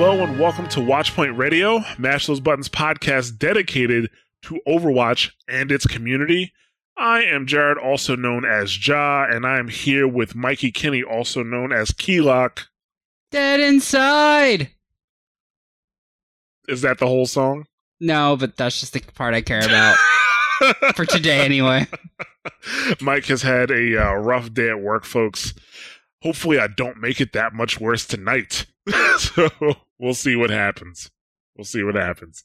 Hello and welcome to Watchpoint Radio, Mash Those Buttons podcast dedicated to Overwatch and its community. I am Jared, also known as Ja, and I am here with Mikey Kinney, also known as Keylock. Dead inside. Is that the whole song? No, but that's just the part I care about for today, anyway. Mike has had a uh, rough day at work, folks. Hopefully, I don't make it that much worse tonight. so we'll see what happens. We'll see what happens.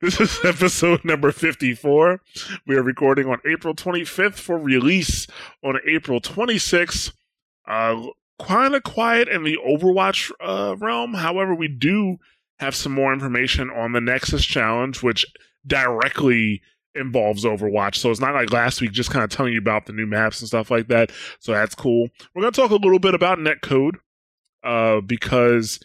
This is episode number 54. We are recording on April 25th for release on April 26th. Uh, kind of quiet in the Overwatch uh, realm. However, we do have some more information on the Nexus Challenge, which directly involves Overwatch. So it's not like last week just kind of telling you about the new maps and stuff like that. So that's cool. We're going to talk a little bit about netcode uh, because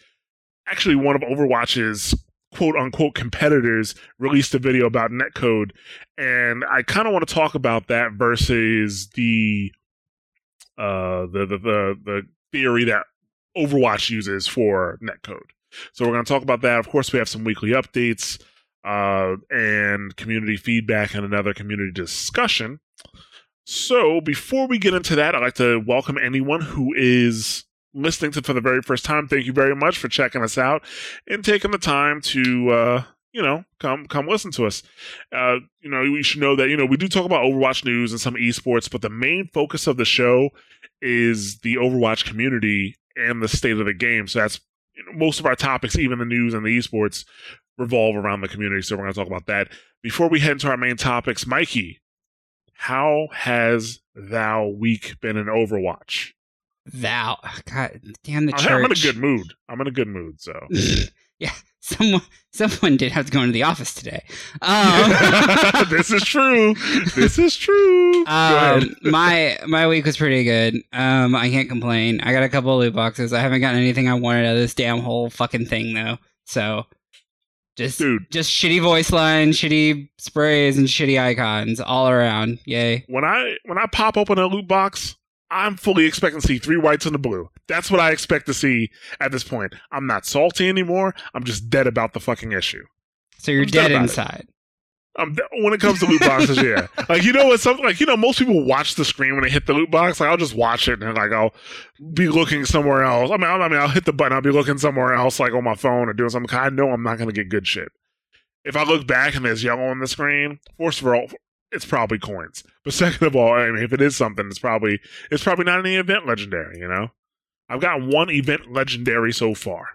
actually one of Overwatch's quote unquote competitors released a video about netcode and I kind of want to talk about that versus the uh the the the, the theory that Overwatch uses for netcode. So we're going to talk about that. Of course, we have some weekly updates uh, and community feedback and another community discussion. So before we get into that, I'd like to welcome anyone who is listening to for the very first time. Thank you very much for checking us out and taking the time to uh, you know come come listen to us. Uh, you know, we should know that you know we do talk about Overwatch news and some esports, but the main focus of the show is the Overwatch community and the state of the game. So that's you know, most of our topics, even the news and the esports, revolve around the community. So we're going to talk about that. Before we head into our main topics, Mikey, how has thou week been in Overwatch? Thou, God damn the church. I'm in a good mood. I'm in a good mood. So yeah, someone someone did have to go into the office today. Um, this is true. This is true. Um, my my week was pretty good. Um, I can't complain. I got a couple of loot boxes. I haven't gotten anything I wanted out of this damn whole fucking thing though. So just Dude. just shitty voice line, shitty sprays, and shitty icons all around. Yay. when I when I pop open a loot box, I'm fully expecting to see three whites and a blue. That's what I expect to see at this point. I'm not salty anymore. I'm just dead about the fucking issue. So you're dead it. inside. Um, th- when it comes to loot boxes, yeah. Like you know what? Something like you know, most people watch the screen when they hit the loot box. Like I'll just watch it and like I'll be looking somewhere else. I mean, I, I mean, I'll hit the button. I'll be looking somewhere else, like on my phone or doing something. I know I'm not gonna get good shit. If I look back and there's yellow on the screen, first of all, it's probably coins. But second of all, I mean, if it is something, it's probably it's probably not any event legendary. You know, I've got one event legendary so far,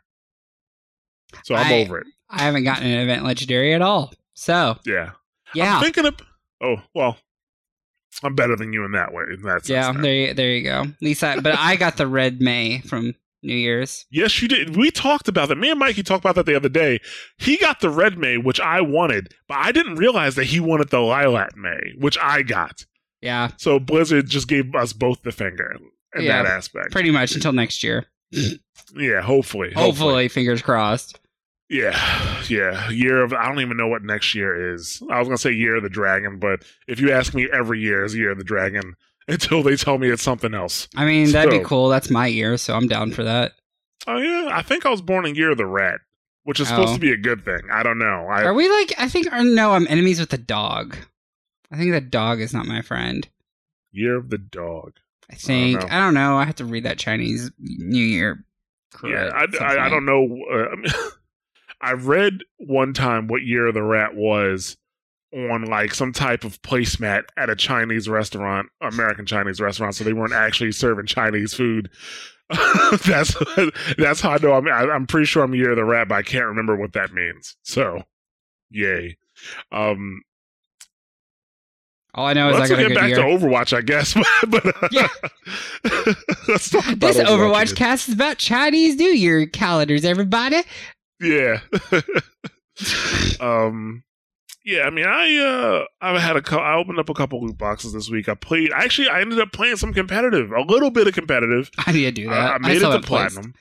so I'm I- over it. I haven't gotten an event legendary at all. So Yeah. yeah, I'm thinking of. Oh well, I'm better than you in that way. In that sense. yeah. There, you- there you go. Lisa, but I got the red Mei from New Year's. Yes, you did. We talked about that. Me and Mikey talked about that the other day. He got the red Mei, which I wanted, but I didn't realize that he wanted the lilac Mei, which I got. Yeah, So Blizzard just gave us both the finger in Yeah, that aspect. pretty much until next year. yeah, hopefully, Hopefully, fingers crossed. Yeah, yeah. Year of I don't even know what next year is. I was gonna say year of the dragon, but if you ask me, every year is year of the dragon until they tell me it's something else. I mean, that'd So- be cool. That's my year, so I'm down for that. Oh yeah, I think I was born in year of the rat, which is supposed Oh. to be a good thing. I don't know. I Are we like? I think. Or no, I'm enemies with the dog. I think the dog is not my friend. year of the dog. I think. know. I don't know. I have to read that Chinese New Year. Yeah, I, I, I don't know. Uh, I, I read one time what year of the rat was on like some type of placemat at a Chinese restaurant, American Chinese restaurant. So they weren't actually serving Chinese food. that's that's how I know. I'm I'm pretty sure I'm year of the rat, but I can't remember what that means. So, yay. Um, All I know is let's I got get back year. to Overwatch, I guess. but uh, Yeah. let's talk about This Overwatch again. cast is about Chinese New Year calendars, everybody. Yeah. um. Yeah, I mean, I uh, I've had a cou- I opened up a couple loot boxes this week. I played. Actually, I ended up playing some competitive, a little bit of competitive. I need to do I, that. I made it to placed. platinum.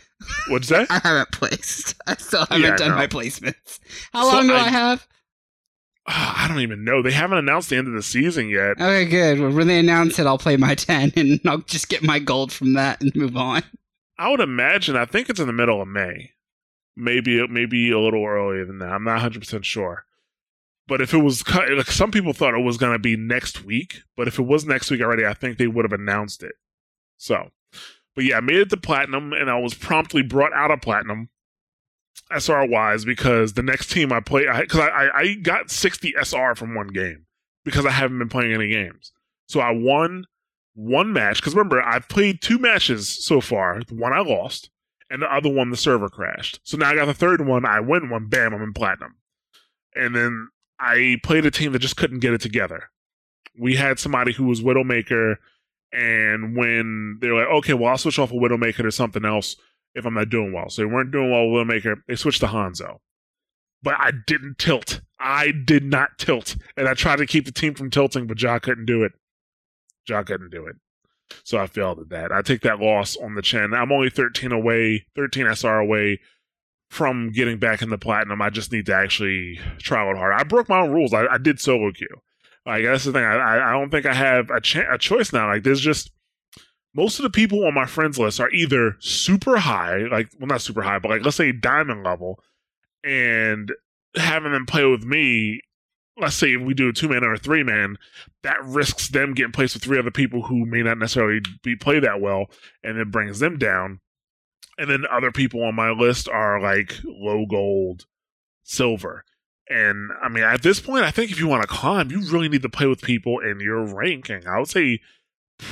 What'd you say? I haven't placed. I still haven't Yeah, done my placements. How So long do I, I- have? I don't even know. They haven't announced the end of the season yet. Okay, good. Well, when they announce it, I'll play my 10 and I'll just get my gold from that and move on. I would imagine. I think it's in the middle of May. Maybe maybe a little earlier than that. I'm not 100 percent sure. But if it was, like some people thought it was going to be next week. But if it was next week already, I think they would have announced it. So, but yeah, I made it to platinum, and I was promptly brought out of platinum, SR wise, because the next team I play, because I, I I got 60 SR from one game because I haven't been playing any games. So I won one match because remember I've played two matches so far. The one I lost, and the other one the server crashed. So now I got the third one. I win one. Bam! I'm in platinum. And then I played a team that just couldn't get it together. We had somebody who was Widowmaker, and when they were like, "Okay, well I'll switch off a Widowmaker to something else if I'm not doing well," so they weren't doing well with Widowmaker. They switched to Hanzo. But I didn't tilt. I did not tilt, and I tried to keep the team from tilting, but Ja couldn't do it. Ja couldn't do it. So I failed at that. I take that loss on the chin. I'm only 13 away, 13 SR away from getting back in the platinum. I just need to actually try little harder. I broke my own rules. I, I did solo queue. Like that's the thing. I, I don't think I have a, cha- a choice now. Like there's just most of the people on my friends list are either super high, like well not super high, but like let's say diamond level, and having them play with me. Let's say if we do a two man or a three man, that risks them getting placed with three other people who may not necessarily be play that well, and it brings them down. And then other people on my list are like low gold, silver. And I mean, at this point, I think if you want to climb, you really need to play with people in your ranking. I would say,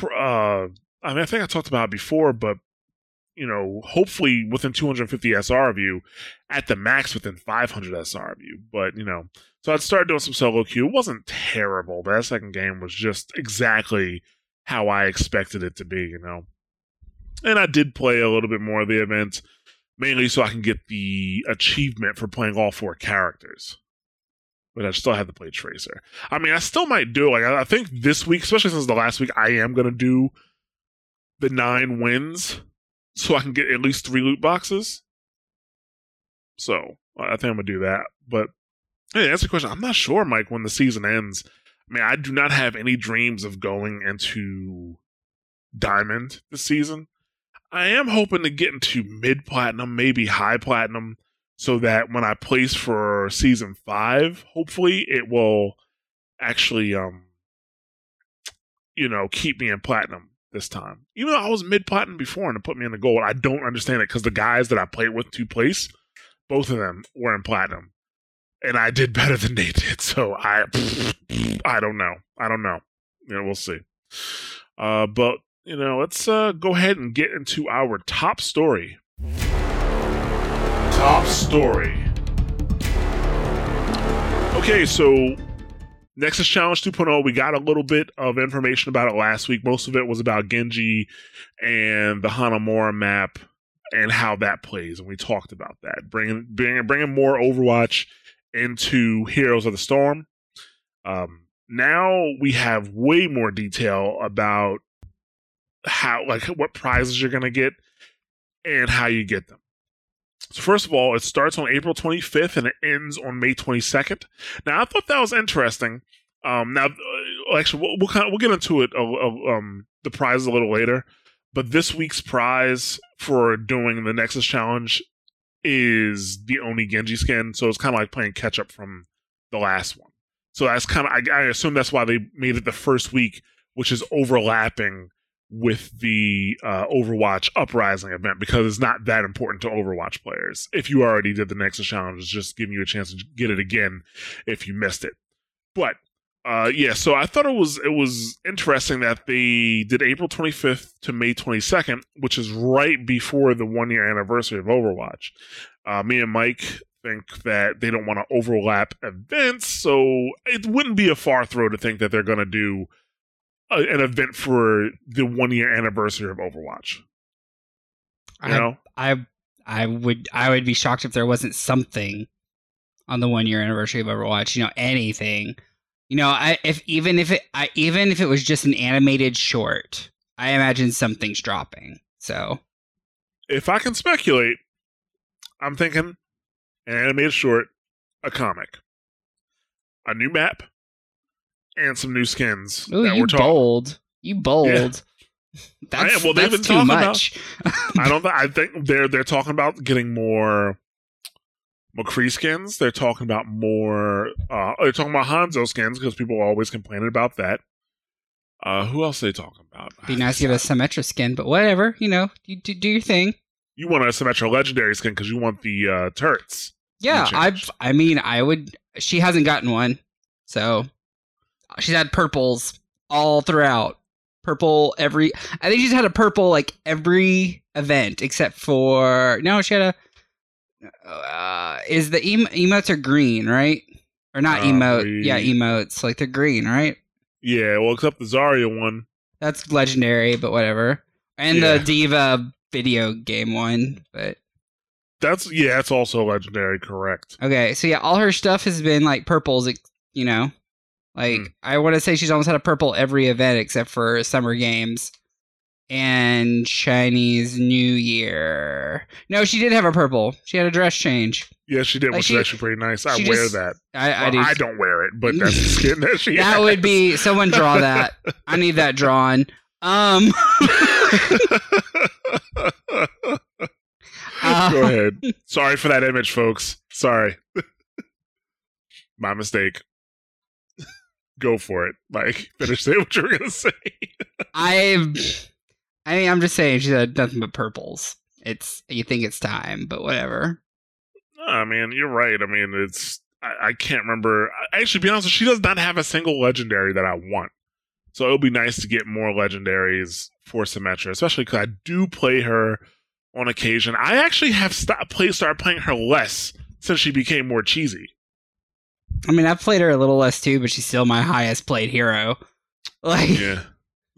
uh, I mean, I think I talked about it before, but you know, hopefully within 250 SR of you, at the max within 500 SR of you. But you know, so I'd started doing some solo queue. It wasn't terrible. That second game was just exactly how I expected it to be. You know, and I did play a little bit more of the events, mainly so I can get the achievement for playing all four characters. But I still had to play Tracer. I mean, I still might do it. Like I I think this week, especially since the last week, I am gonna do the nine wins, so I can get at least three loot boxes. So I think I'm gonna do that. But hey, that's the question. I'm not sure, Mike, when the season ends. I mean, I do not have any dreams of going into Diamond this season. I am hoping to get into mid platinum, maybe high platinum, so that when I place for season five, hopefully it will actually, um, you know, keep me in platinum this time. Even though I was mid platinum before and it put me in the gold, I don't understand it because the guys that I played with to place, both of them were in platinum, and I did better than they did. So I, I don't know. I don't know. You know, we'll see. Uh, but you know, let's uh, go ahead and get into our top story. Top story. Okay, so Nexus Challenge 2.0, we got a little bit of information about it last week. Most of it was about Genji and the Hanamura map and how that plays, and we talked about that. Bringing bringing bringing more Overwatch into Heroes of the Storm. Um, now we have way more detail about how like what prizes you're gonna get and how you get them. So first of all, it starts on April 25th and it ends on May 22nd. Now I thought that was interesting. Um, now uh, actually we'll we'll, kind of, we'll get into it uh, uh, um the prize a little later, but this week's prize for doing the Nexus challenge is the Oni Genji skin, so it's kind of like playing catch up from the last one. So that's kind of I, I assume that's why they made it the first week, which is overlapping with the uh, Overwatch Uprising event because it's not that important to Overwatch players. If you already did the Nexus challenge, it's just giving you a chance to get it again if you missed it. But Uh, yeah, so I thought it was it was interesting that they did April 25th to May 22nd, which is right before the one year anniversary of Overwatch. Uh, me and Mike think that they don't want to overlap events, so it wouldn't be a far throw to think that they're going to do a, an event for the one year anniversary of Overwatch. You I, know, I I would I would be shocked if there wasn't something on the one year anniversary of Overwatch. You know, anything. You know, I if even if it I even if it was just an animated short, I imagine something's dropping. So if I can speculate, I'm thinking an animated short, a comic, a new map, and some new skins Ooh, that you we're talking. bold. You bold. That's, I am. Well, they've that's been too talking about- I don't. I think they're they're talking about getting more McCree skins. They're talking about more. Uh, they're talking about Hanzo skins because people are always complaining about that. Uh, who else are they talking about? Be nice to get a Symmetra skin, but whatever. You know, you do, do your thing. You want a Symmetra legendary skin because you want the uh, turrets. Yeah, I. I mean, I would. She hasn't gotten one, so she's had purples all throughout. Purple every. I think she's had a purple like every event except for no. She had a. Uh, is the em- emotes are green, right? Or not Uh, emote? we- Yeah, emotes like they're green, right? Yeah, well, except the Zarya one. That's legendary, but whatever. And Yeah. the D.Va video game one, but That's yeah, that's also legendary. Correct. Okay, so yeah, all her stuff has been like purples, you know. Like Hmm. I want to say she's almost had a purple every event except for summer games and Chinese New Year. No, she did have a purple. She had a dress change. Yeah, she did, Like, which she- is actually pretty nice. I wear just- that. I, I Well, do. I don't wear it, but that's the skin that she. that would be someone draw that. I need that drawn. Um, Go ahead. Sorry for that image, folks. Sorry. My mistake. Go for it. Like, finish saying what you were gonna say. I, I mean, I'm just saying she's had nothing but purples. It's you think it's time, but whatever. I mean, you're right. I mean, it's I, I can't remember. Actually, be honest, she does not have a single legendary that I want. So it would be nice to get more legendaries for Symmetra, especially because I do play her on occasion. I actually have stopped play started playing her less since she became more cheesy. I mean, I've played her a little less too, but she's still my highest played hero. Like, Yeah,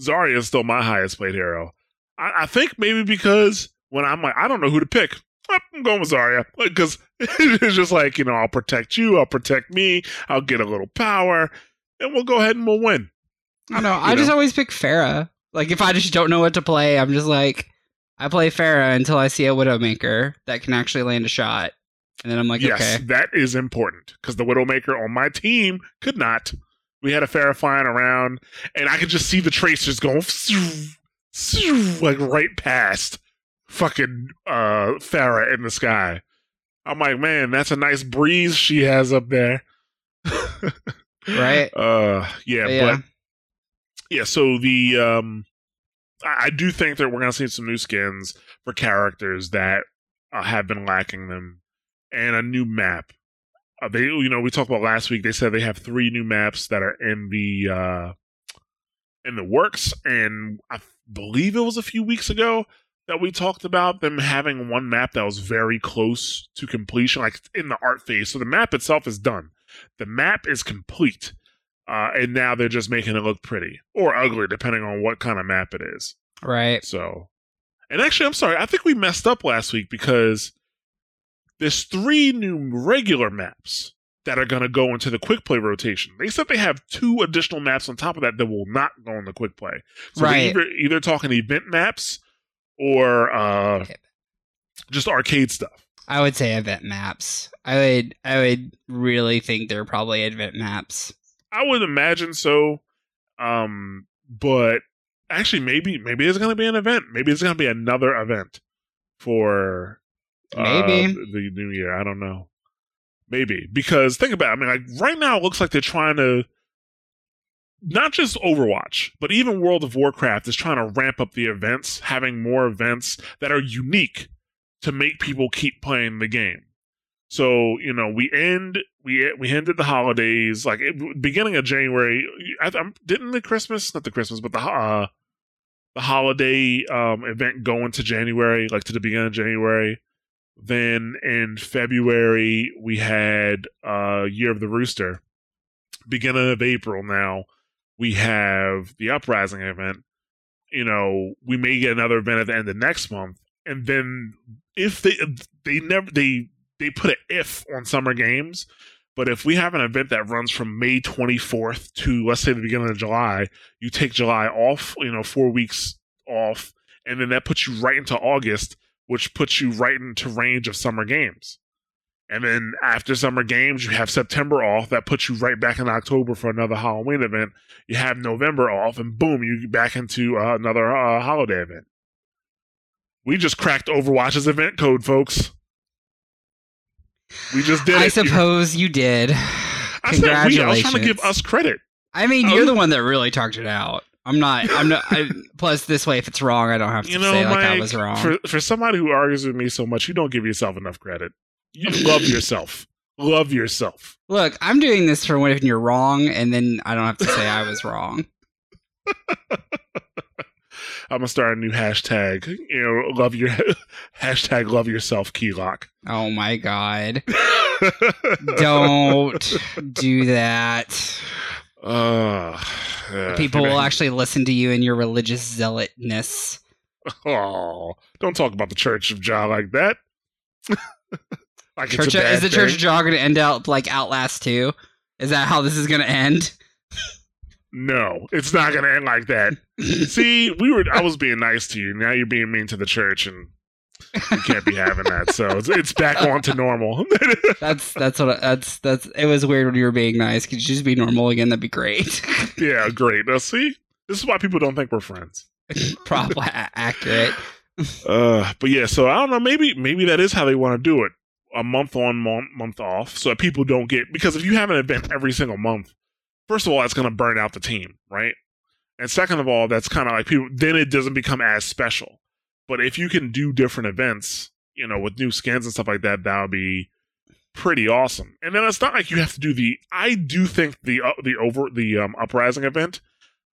Zarya is still my highest played hero. I, I think maybe because when I'm like, I don't know who to pick. I'm going with Zarya because it's just like you know, I'll protect you, I'll protect me, I'll get a little power, and we'll go ahead and we'll win. I know. You I just know? always pick Pharah. Like, if I just don't know what to play, I'm just like, I play Pharah until I see a Widowmaker that can actually land a shot, and then I'm like, yes, okay, that is important because the Widowmaker on my team could not. We had a Pharah flying around, and I could just see the tracers going like right past fucking uh Pharah in the sky. I'm like, man, that's a nice breeze she has up there. right? Uh, yeah, But yeah. but yeah. So the um, I, I do think that we're gonna see some new skins for characters that uh, have been lacking them, and a new map. Uh, they, you know, we talked about last week. They said they have three new maps that are in the uh, in the works, and I believe it was a few weeks ago that we talked about them having one map that was very close to completion, like in the art phase. So the map itself is done. The map is complete, uh, and now they're just making it look pretty or ugly, depending on what kind of map it is. Right. So, and actually, I'm sorry, I think we messed up last week because there's three new regular maps that are going to go into the quick play rotation. They said they have two additional maps on top of that that will not go in the quick play. So Right. either, either talking event maps or uh, just arcade stuff. I would say event maps. I would. I would really think they're probably event maps. I would imagine so. Um, but actually, maybe maybe it's going to be an event. Maybe it's going to be another event for uh, Maybe. the new year. I don't know. Maybe because think about. It, I mean, like right now, it looks like they're trying to not just Overwatch, but even World of Warcraft is trying to ramp up the events, having more events that are unique to make people keep playing the game. So you know, we end we we ended the holidays like it, beginning of January. I, I, didn't the Christmas, not the Christmas, but the uh, the holiday um, event go into January, like to the beginning of January. Then in February we had uh, Year of the Rooster. Beginning of April now we have the Uprising event. You know, we may get another event at the end of next month, and then if they they never they they put an if on summer games. But if we have an event that runs from May 24th to let's say the beginning of July, you take July off, you know, four weeks off, and then that puts you right into August, which puts you right into range of summer games. And then after summer games, you have September off. That puts you right back in October for another Halloween event. You have November off, and boom, you get back into uh, another uh, holiday event. We just cracked Overwatch's event code, folks. We just did I it. suppose you did. I said we. I was trying to give us credit. I mean, you're was- the one that really talked it out. I'm not. I'm not. I, plus, this way, if it's wrong, I don't have to You know, say like I was wrong. for for somebody who argues with me so much, you don't give yourself enough credit. You love yourself. Love yourself. Look, I'm doing this for when you're wrong, and then I don't have to say I was wrong. I'm gonna start a new hashtag. You know, love your hashtag. Love yourself. Keylock. Oh my god! Don't do that. Uh, yeah. People will actually listen to you and your religious zealotness. Oh, don't talk about the Church of Jah like that. like Church is the Church of Jah going to end out like Outlast 2? Is that how this is going to end? No, it's not gonna end like that. See, we were. I was being nice to you. Now you're being mean to the church, and you can't be having that. So it's, it's back on to normal. That's that's what I- that's that's. It was weird when you were being nice. Could you just be normal again? That'd be great. yeah, great. Now, see, this is why people don't think we're friends. Probably accurate. Uh, but yeah, so I don't know. Maybe maybe that is how they want to do it. A month on, month, month off, so that people don't get because if you have an event every single month, first of all, that's going to burn out the team, right? And second of all, that's kind of like people. Then it doesn't become as special. But if you can do different events, you know, with new skins and stuff like that, that would be pretty awesome. And then it's not like you have to do the. I do think the uh, the over the um, uprising event.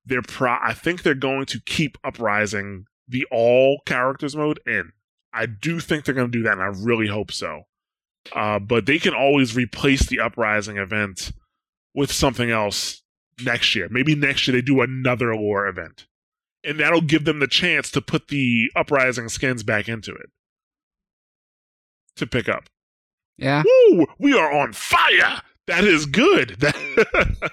They're pro. I think they're going to keep uprising the all characters mode in. I do think they're going to do that, and I really hope so. Uh, but they can always replace the uprising event with something else next year. Maybe next year they do another lore event, and that'll give them the chance to put the uprising skins back into it to pick up. Yeah. Woo! We are on fire. That is good. That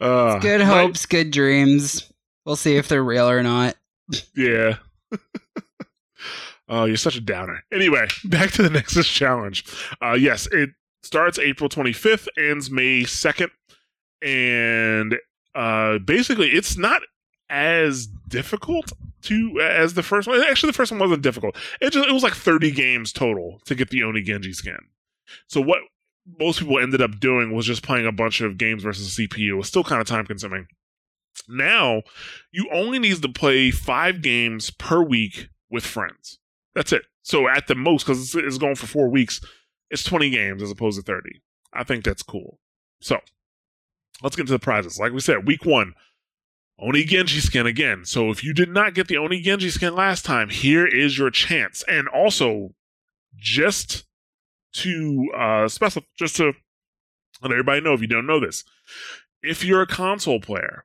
uh, Good my- hopes, good dreams. We'll see if they're real or not. Yeah. oh, you're such a downer. Anyway, back to the Nexus Challenge. Uh, yes, it starts April 25th, ends May 2nd, and uh, basically, it's not as difficult to as the first one. Actually, the first one wasn't difficult. It just it was like 30 games total to get the Oni Genji skin. So what most people ended up doing was just playing a bunch of games versus CPU. It was still kind of time consuming. Now, you only need to play five games per week with friends. That's it. So at the most, because it's, it's going for four weeks, it's 20 games as opposed to 30. I think that's cool. So let's get into the prizes. Like we said, week one, Oni Genji skin again. So if you did not get the Oni Genji skin last time, here is your chance. And also, just to uh specify, just to let everybody know if you don't know this, if you're a console player,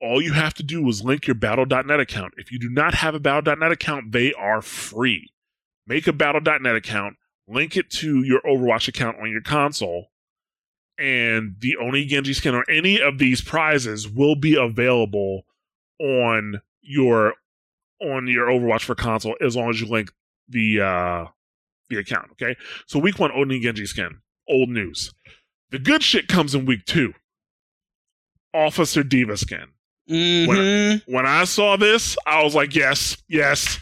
all you have to do is link your battle.net account. If you do not have a battle.net account, they are free. Make a battle.net account, link it to your Overwatch account on your console, and the Oni Genji skin or any of these prizes will be available on your on your Overwatch for console as long as you link the uh the account, okay? So week 1 Oni Genji skin, old news. The good shit comes in week 2. Officer D.Va skin hmm when I saw this, I was like, yes, yes,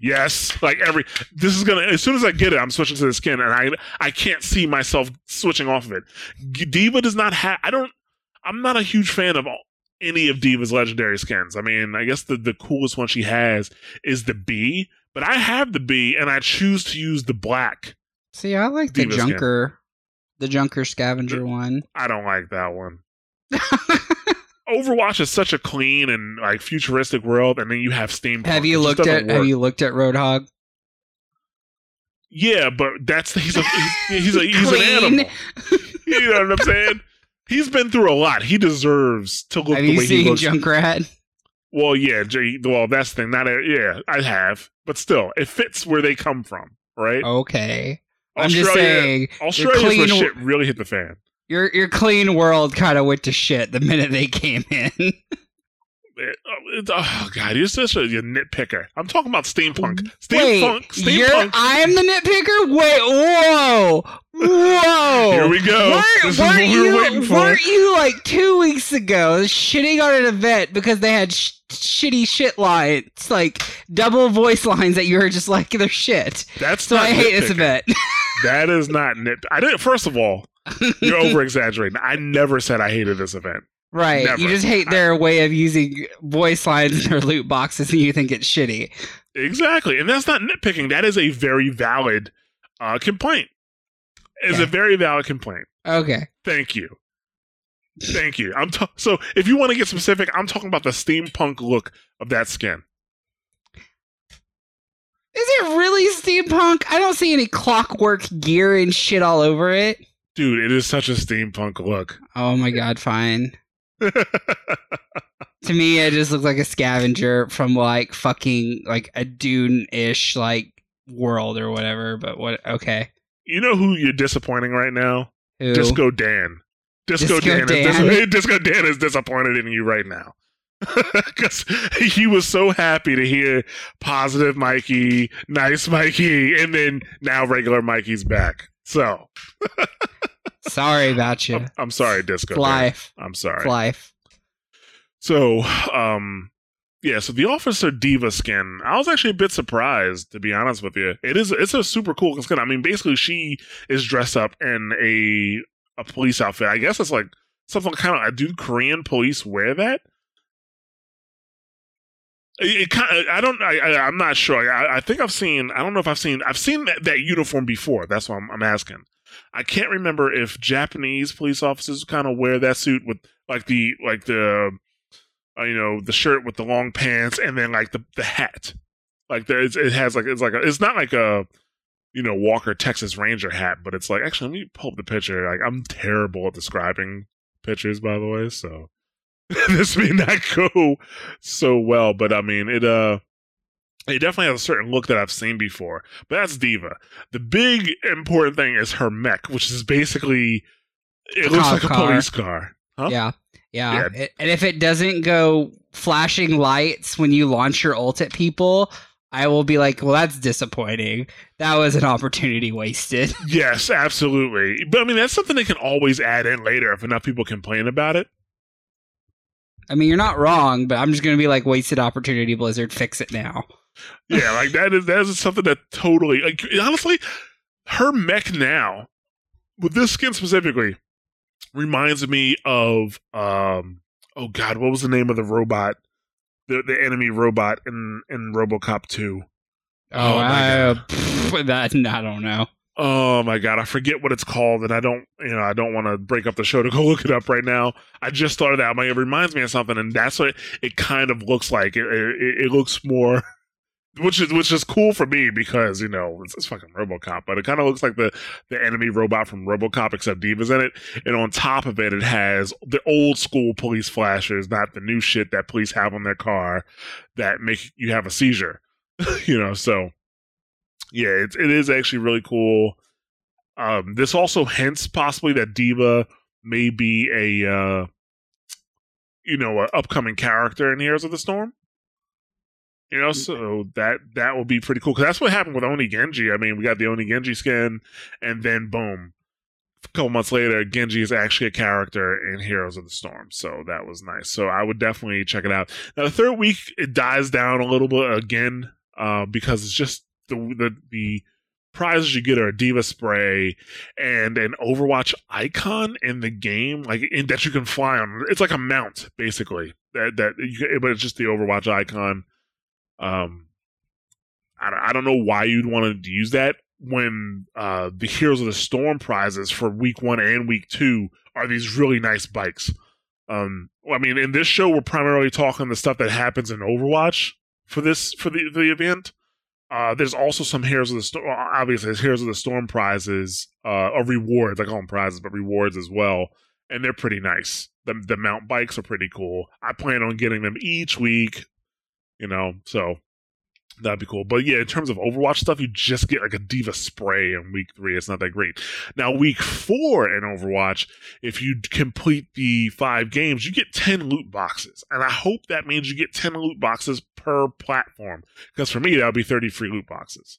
yes. Like every this is gonna as soon as I get it, I'm switching to the skin, and I I can't see myself switching off of it. G- D.Va does not have. I don't. I'm not a huge fan of all, any of D.Va's legendary skins. I mean, I guess the the coolest one she has is the B, but I have the B, and I choose to use the black See, I like the D.Va skin. Junker, the Junker scavenger one. I don't like that one. Overwatch is such a clean and like futuristic world, and then you have steampunk. have you looked at Have you looked at Roadhog? Yeah, but that's he's a he's, he's a he's an animal. You know what I'm saying? He's been through a lot. He deserves to look Have the you way he seen looks. Junkrat? well, yeah, well, that's the thing. Not a, yeah, I have, but still, it fits where they come from, right? Okay, Oh, I'm just Australia- saying Australia's where clean- shit really hit the fan. Your your clean world kind of went to shit the minute they came in. Oh, uh, it's- oh god, you're such a you're nitpicker. I'm talking about steampunk. Wait, Steampunk. you're Steampunk. I'm the nitpicker. Wait, whoa, whoa. Here we go. Weren't, this is what weren't we were you, waiting for. weren't you like two weeks ago shitting on an event because they had sh- shitty shit lines, like double voice lines that you were just like they're shit. That's So not I hate this event. That is not nit. I didn't. First of all, you're over exaggerating. I never said I hated this event. right. Never. You just hate their way of using voice lines in their loot boxes and you think it's shitty. Exactly, and that's not nitpicking. That is a very valid uh, complaint. Is Yeah. a very valid complaint. Okay. Thank you. Thank you. I'm ta- so if you want to get specific, I'm talking about the steampunk look of that skin. Is it really steampunk? I don't see any clockwork gear and shit all over it. Dude, it is such a steampunk look. Oh my god, fine. To me, it just looks like a scavenger from like fucking like a Dune ish like world or whatever. But what? Okay. you know who you're disappointing right now? Who? Disco Dan. Disco, Disco Dan, Dan? Is dis- Disco Dan is disappointed in you right now. Because he was so happy to hear positive Mikey, nice Mikey, and then now regular Mikey's back. So Sorry about you. I'm, I'm sorry, Disco. Life. I'm sorry. Life. So, um, yeah. So the Officer D.Va skin, I was actually a bit surprised to be honest with you. It is, it's a super cool skin. I mean, basically, she is dressed up in a a police outfit. I guess it's like something kind of. Do Korean police wear that? It, it I don't. I, I'm not sure. I, I think I've seen. I don't know if I've seen. I've seen that, that uniform before. That's why I'm, I'm asking. I can't remember if Japanese police officers kind of wear that suit with like the like the uh, you know the shirt with the long pants and then like the the hat. Like there, it has like it's like a, it's not like a you know Walker Texas Ranger hat, but it's like actually let me pull up the picture. Like I'm terrible at describing pictures, by the way, so this may not go so well. But I mean it uh it definitely has a certain look that I've seen before. But that's D.Va. The big important thing is her mech, which is basically it looks Cop like a police car. Huh? Yeah. Yeah. It- and if it doesn't go flashing lights when you launch your ult at people, I will be like, well, that's disappointing. That was an opportunity wasted. Yes, absolutely. But I mean, that's something they can always add in later if enough people complain about it. I mean, you're not wrong, but I'm just going to be like, wasted opportunity, Blizzard. Fix it now. Yeah, like that is that is something that totally like honestly, her mech now with this skin specifically reminds me of um oh god, what was the name of the robot? The the enemy robot in in RoboCop 2. Oh, my I, God. pff, that I don't know. Oh my god, I forget what it's called, and I don't, you know, I don't want to break up the show to go look it up right now. I just thought of that. It reminds me of something, and that's what it, it kind of looks like. It, it, it looks more, which is which is cool for me because you know it's, it's fucking RoboCop, but it kind of looks like the the enemy robot from RoboCop, except D.Va's in it, and on top of it, it has the old school police flashers, not the new shit that police have on their car that make you have a seizure. you know, so yeah, it, it is actually really cool. Um, this also hints possibly that D.Va may be a uh, you know, a upcoming character in Heroes of the Storm. You know, so that that will be pretty cool because that's what happened with Oni Genji. I mean, we got the Oni Genji skin, and then boom, a couple months later, Genji is actually a character in Heroes of the Storm. So that was nice. So I would definitely check it out. Now the third week it dies down a little bit again uh, because it's just the the the prizes you get are a D.Va spray and an overwatch icon in the game like in, that you can fly on it's like a mount basically that that you, but it's just the overwatch icon um I, don't- I don't know why you'd want to use that when uh, the Heroes of the Storm prizes for week one and week two are these really nice bikes. Um, I mean, in this show, we're primarily talking the stuff that happens in Overwatch for this for the the event. Uh, there's also some Heroes of the Storm. Obviously, there's Heroes of the Storm prizes, uh, or rewards. I call them prizes, but rewards as well, and they're pretty nice. The the mount bikes are pretty cool. I plan on getting them each week. You know, so That'd be cool. But yeah, in terms of Overwatch stuff, you just get like a D.Va spray in week three. It's not that great. Now, week four in Overwatch, if you complete the five games, you get 10 loot boxes. And I hope that means you get 10 loot boxes per platform. Because for me, that would be 30 free loot boxes,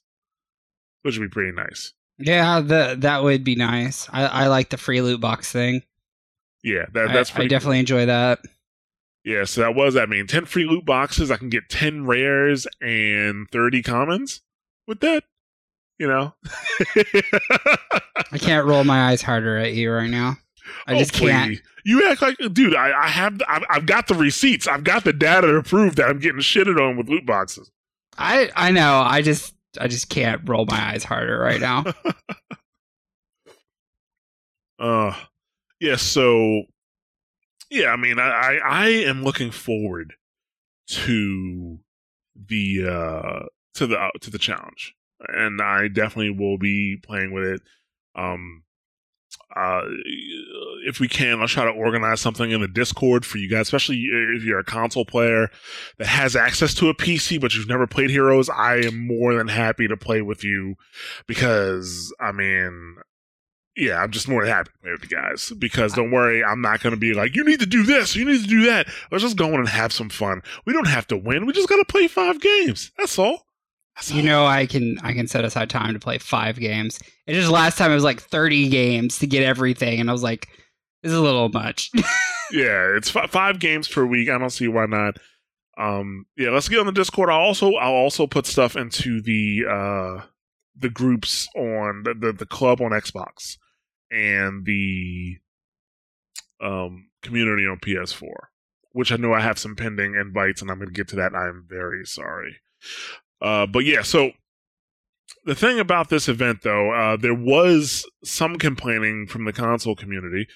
which would be pretty nice. Yeah, the, that would be nice. I, I like the free loot box thing. Yeah, that, that's I, I definitely cool. enjoy that. Yeah, so that was that mean 10 free loot boxes. I can get 10 rares and 30 commons with that. You know? I can't roll my eyes harder at you right now. I oh, just please. can't. You act like, dude. I, I have, I've, I've, got the receipts. I've got the data to prove that I'm getting shitted on with loot boxes. I, I know. I just, I just can't roll my eyes harder right now. uh, yeah. So yeah, I mean, I I am looking forward to the uh to the to the challenge, and I definitely will be playing with it. Um, uh, if we can, I'll try to organize something in the Discord for you guys, especially if you're a console player that has access to a PC but you've never played Heroes. I am more than happy to play with you because I mean, yeah, I'm just more than happy with the guys because don't worry, I'm not going to be like, you need to do this, you need to do that. Let's just go in and have some fun. We don't have to win. We just got to play five games. That's all. That's you all. know, I can I can set aside time to play five games. It just last time it was like 30 games to get everything, and I was like, this is a little much. yeah, it's f- five games per week. I don't see why not. Um, yeah, let's get on the Discord. I'll also I'll also put stuff into the uh the groups on the, the, the club on Xbox and the um, community on PS4, which I know I have some pending invites, and I'm going to get to that. I'm very sorry. Uh, but yeah, so the thing about this event, though, uh, there was some complaining from the console community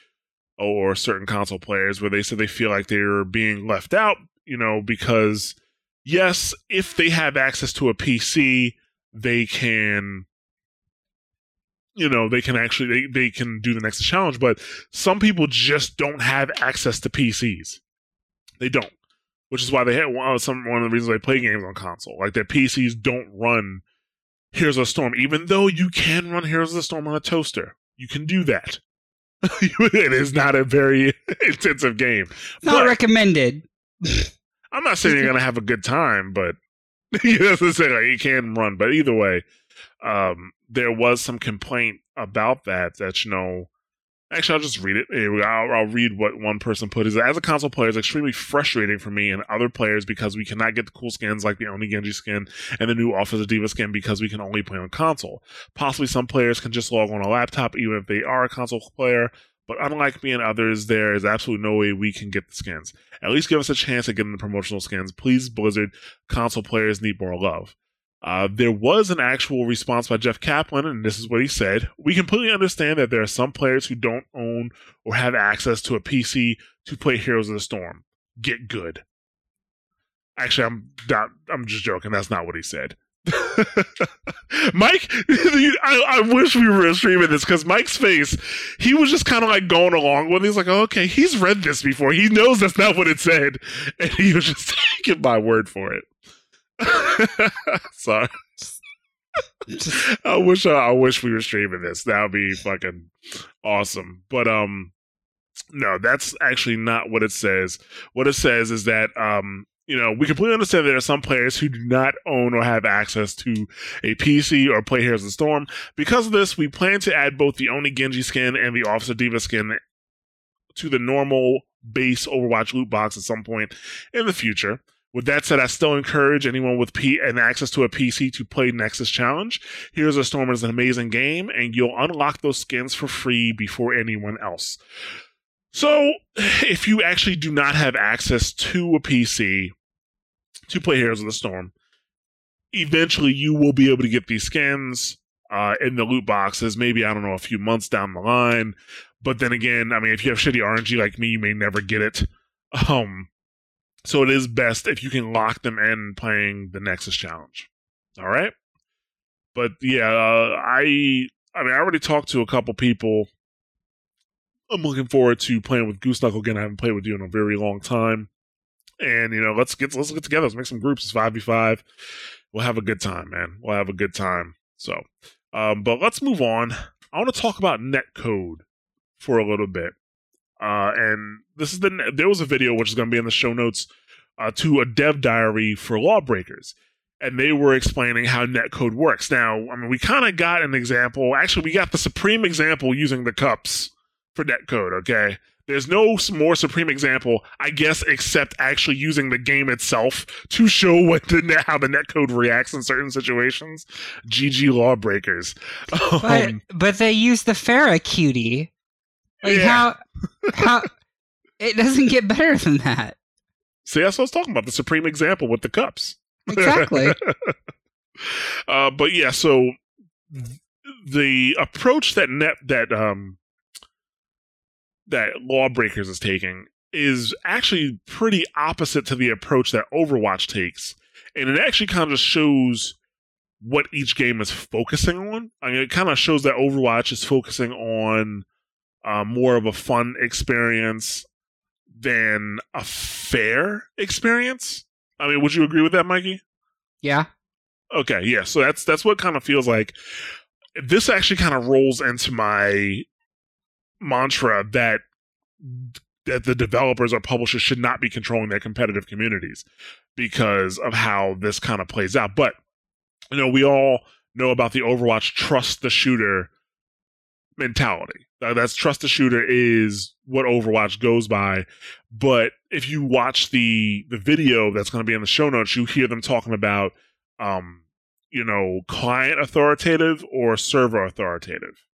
or certain console players where they said they feel like they're being left out, you know, because yes, if they have access to a PC, they can you know they can actually they, they can do the Nexus challenge but some people just don't have access to pcs they don't which is why they have one, some one of the reasons they play games on console. Like their pcs don't run Heroes of Storm even though you can run Heroes of Storm on a toaster. You can do that. It is not a very intensive game not but recommended. I'm not saying you're gonna have a good time but you know, like you can run but either way um there was some complaint about that. That you know, actually, I'll just read it. I'll, I'll read what one person put. Is as a console player, it's extremely frustrating for me and other players because we cannot get the cool skins like the Oni Genji skin and the new Officer D.Va skin because we can only play on console. Possibly some players can just log on a laptop even if they are a console player. But unlike me and others, there is absolutely no way we can get the skins. At least give us a chance at getting the promotional skins. Please, Blizzard, console players need more love. Uh, there was an actual response by Jeff Kaplan, and this is what he said. We completely understand that there are some players who don't own or have access to a PC to play Heroes of the Storm. Get good. Actually, I'm not, I'm just joking. That's not what he said. Mike, I, I, wish we were streaming this because Mike's face, he was just kind of like going along with it. He's like, oh, okay, he's read this before. He knows that's not what it said. And he was just taking my word for it. Sorry. I wish uh, I wish we were streaming this. That would be fucking awesome. But um no, that's actually not what it says. What it says is that um you know, we completely understand there are some players who do not own or have access to a PC or play Heroes of the Storm. Because of this, we plan to add both the Oni Genji skin and the Officer D.Va skin to the normal base Overwatch loot box at some point in the future. With that said, I still encourage anyone with P and access to a PC to play Nexus Challenge. Heroes of Storm is an amazing game, and you'll unlock those skins for free before anyone else. So, if you actually do not have access to a PC to play Heroes of the Storm, eventually you will be able to get these skins uh, in the loot boxes. Maybe I don't know a few months down the line, but then again, I mean, if you have shitty RNG like me, you may never get it. Um, so it is best if you can lock them in playing the Nexus challenge. All right, but yeah, uh, I I mean, I already talked to a couple people. I'm looking forward to playing with Goose Knuckle again. I haven't played with you in a very long time. And you know, let's get let's get together. Let's make some groups. It's five v five. We'll have a good time, man. We'll have a good time. So, um, but let's move on. I want to talk about netcode for a little bit. Uh, and this is the there was a video which is going to be in the show notes uh, to a dev diary for lawbreakers, and they were explaining how netcode works. Now, I mean, we kind of got an example. Actually, we got the supreme example using the cups for netcode. Okay, there's no more supreme example, I guess, except actually using the game itself to show what the how the netcode reacts in certain situations. GG lawbreakers. But um, but they use the Pharah cutie. Like yeah. how how it doesn't get better than that. See, that's what I was talking about. The supreme example with the cups. Exactly. uh, but yeah, so the approach that net that um that Lawbreakers is taking is actually pretty opposite to the approach that Overwatch takes. And it actually kind of shows what each game is focusing on. I mean, it kind of shows that Overwatch is focusing on uh, more of a fun experience than a fair experience. I mean, would you agree with that, Mikey? Yeah. Okay, yeah. So that's that's what kind of feels like. This actually kind of rolls into my mantra that that the developers or publishers should not be controlling their competitive communities because of how this kind of plays out. But you know, we all know about the Overwatch trust the shooter mentality. That's trust the shooter is what Overwatch goes by. But if you watch the the video that's going to be in the show notes, you hear them talking about um you know, client authoritative or server authoritative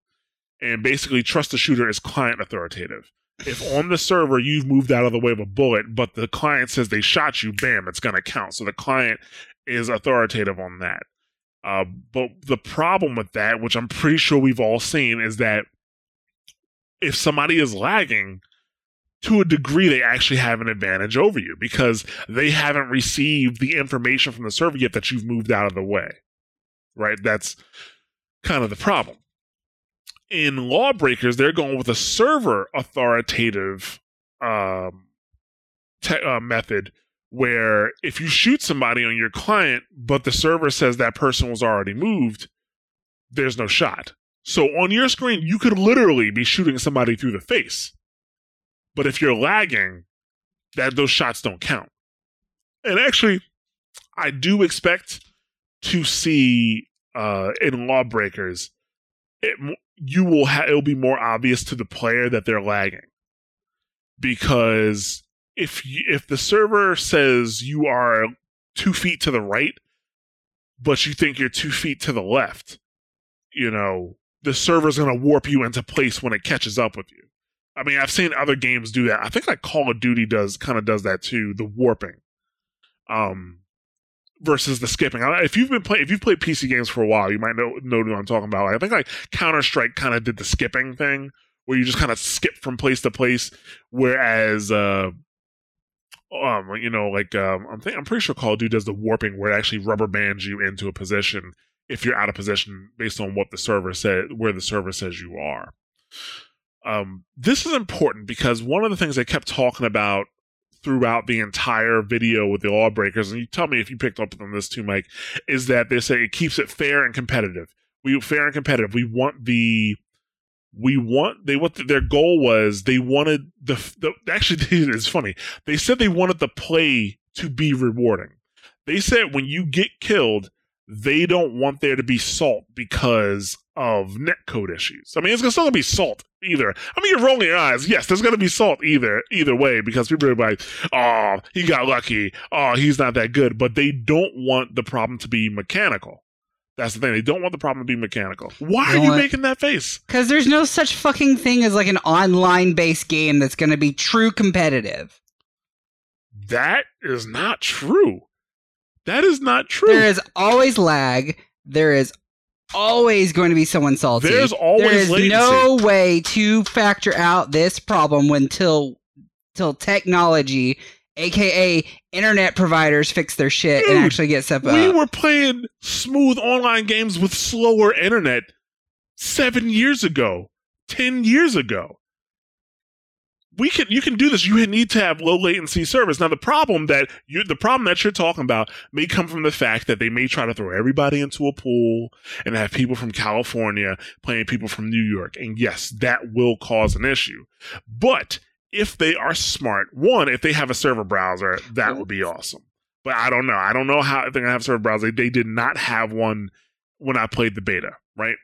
and basically trust the shooter is client authoritative. If on the server you've moved out of the way of a bullet, but the client says they shot you, bam, it's going to count. So the client is authoritative on that. Uh, but the problem with that, which I'm pretty sure we've all seen, is that if somebody is lagging, to a degree, they actually have an advantage over you because they haven't received the information from the server yet that you've moved out of the way. Right? That's kind of the problem in Lawbreakers, they're going with a server authoritative um, te- uh, method where if you shoot somebody on your client, but the server says that person was already moved, there's no shot. So on your screen, you could literally be shooting somebody through the face. But if you're lagging, that those shots don't count. And actually, I do expect to see uh, in Lawbreakers it, you will ha- it'll be more obvious to the player that they're lagging because if if the server says you are two feet to the right but you think you're two feet to the left you know the server's going to warp you into place when it catches up with you i mean i've seen other games do that i think like call of duty does kind of does that too the warping um versus the skipping. If you've been playing, if you've played PC games for a while, you might know know what I'm talking about. I think like Counter Strike kind of did the skipping thing, where you just kind of skip from place to place, whereas. uh um, you know, like um, I'm think I'm pretty sure Call of Duty does the warping where it actually rubber bands you into a position if you're out of position based on what the server said, where the server says you are. Um, this is important because one of the things they kept talking about throughout the entire video with the lawbreakers, and you tell me if you picked up on this too, Mike, is that they say it keeps it fair and competitive. We fair and competitive. We want the we want they what the, their goal was they wanted the, the actually it's funny they said they wanted the play to be rewarding they said when you get killed they don't want there to be salt because of netcode issues. I mean, it's still gonna be salt either. I mean, you're rolling your eyes. Yes, there's gonna be salt either either way because people are like, "Oh, he got lucky. Oh, he's not that good." But they don't want the problem to be mechanical. That's the thing. They don't want the problem to be mechanical. Why you are you making that face? Because there's no such fucking thing as like an online based game that's gonna be true competitive. That is not true. That is not true. There is always lag. There is always going to be someone salty. There's always there is latency. no way to factor out this problem until till technology, aka internet providers, fix their shit Dude, and actually get stuff up. we up. were playing smooth online games with slower internet seven years ago, ten years ago. We can you can do this. You need to have low latency service. Now the problem that you the problem that you're talking about may come from the fact that they may try to throw everybody into a pool and have people from California playing people from New York. And yes, that will cause an issue. But if they are smart, one, if they have a server browser, that would be awesome. But I don't know. I don't know how if they're gonna have a server browser. They, did not have one when I played the beta, right?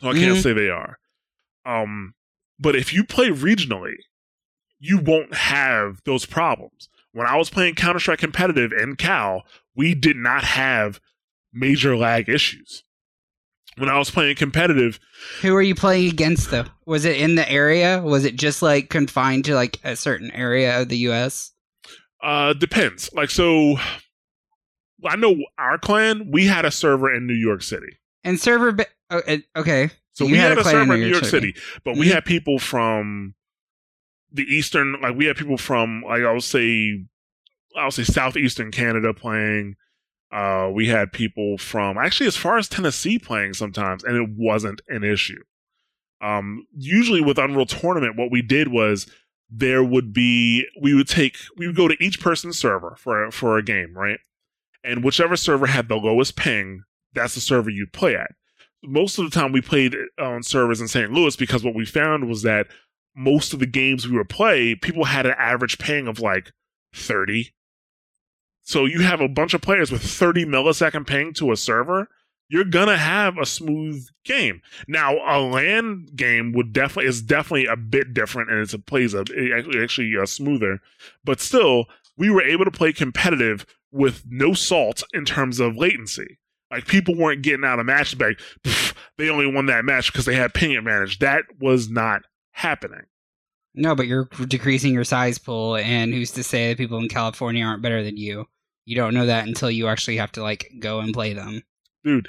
So I can't Mhm. say they are. Um, but if you play regionally, you won't have those problems. When I was playing Counter Strike competitive in Cal, we did not have major lag issues. When I was playing competitive, Who are you playing against though? Was it in the area? Was it just like confined to like a certain area of the US? uh, depends. Like so, I know our clan we had a server in New York City. And server oh, okay. So You we had had, a server in New York City, but we Mhm. had people from the eastern, like we had people from, like I'll say, I'll say southeastern Canada playing. Uh, we had people from actually as far as Tennessee playing sometimes, and it wasn't an issue. Um, usually with Unreal Tournament, what we did was there would be we would take we would go to each person's server for for a game, right? And whichever server had the lowest ping, that's the server you'd play at most of the time we played on servers in St. Louis because what we found was that most of the games we would play, people had an average ping of like 30. So you have a bunch of players with 30 millisecond ping to a server, you're gonna have a smooth game. Now a LAN game would definitely is definitely a bit different and it's a plays a actually, actually uh, smoother, but still we were able to play competitive with no salt in terms of latency. Like people weren't getting out of matches "Pff, they only won that match because they had ping advantage. That was not happening. No, but you're decreasing your size pool, and who's to say that people in California aren't better than you? You don't know that until you actually have to like go and play them. dude.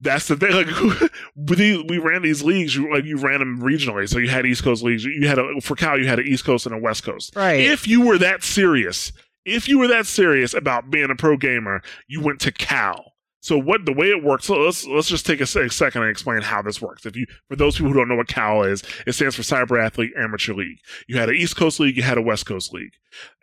That's the thing. Like we, we ran these leagues, you like you ran them regionally. So you had East Coast leagues. You had a for Cal, you had an East Coast and a West Coast. Right. If you were that serious, if you were that serious about being a pro gamer, you went to Cal. So what the way it works? So let's let's just take a, se- second and explain how this works. If you for those people who don't know what Cal is, it stands for Cyber Athlete Amateur League. You had an East Coast league, you had a West Coast league,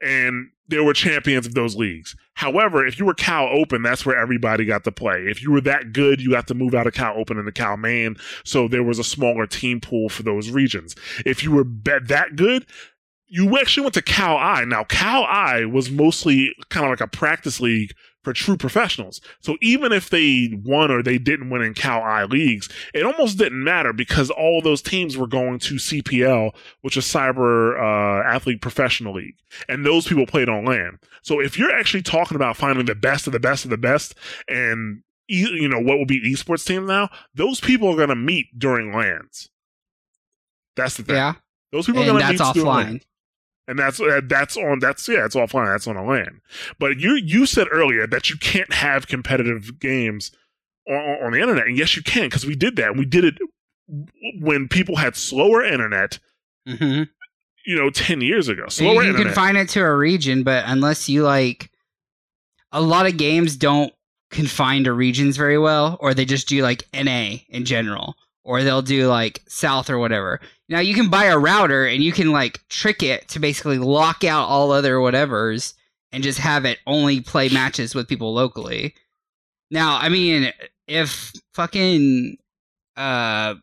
and there were champions of those leagues. However, if you were Cal Open, that's where everybody got to play. If you were that good, you got to move out of Cal Open into Cal Main. So there was a smaller team pool for those regions. If you were that good, you actually went to Cal I. Now, Cal I was mostly kind of like a practice league for true professionals. So even if they won or they didn't win in Cal I leagues, it almost didn't matter because all of those teams were going to CPL, which is Cyber uh, Athlete Professional League, and those people played on land. So if you're actually talking about finding the best of the best of the best, and e- you know what will be esports team now, those people are going to meet during lands. That's the thing. yeah, Those people are going to meet offline. And that's uh, that's on that's yeah it's offline that's on a LAN. But you you said earlier that you can't have competitive games on, on the internet, and yes you can because we did that. We did it when people had slower internet. hmm You know, ten years ago, slower. you internet. confine it to a region, but unless you like, a lot of games don't confine to regions very well, or they just do like NA in general, or they'll do like South or whatever. Now you can buy a router and you can like trick it to basically lock out all other whatevers and just have it only play matches with people locally. Now, I mean, if fucking uh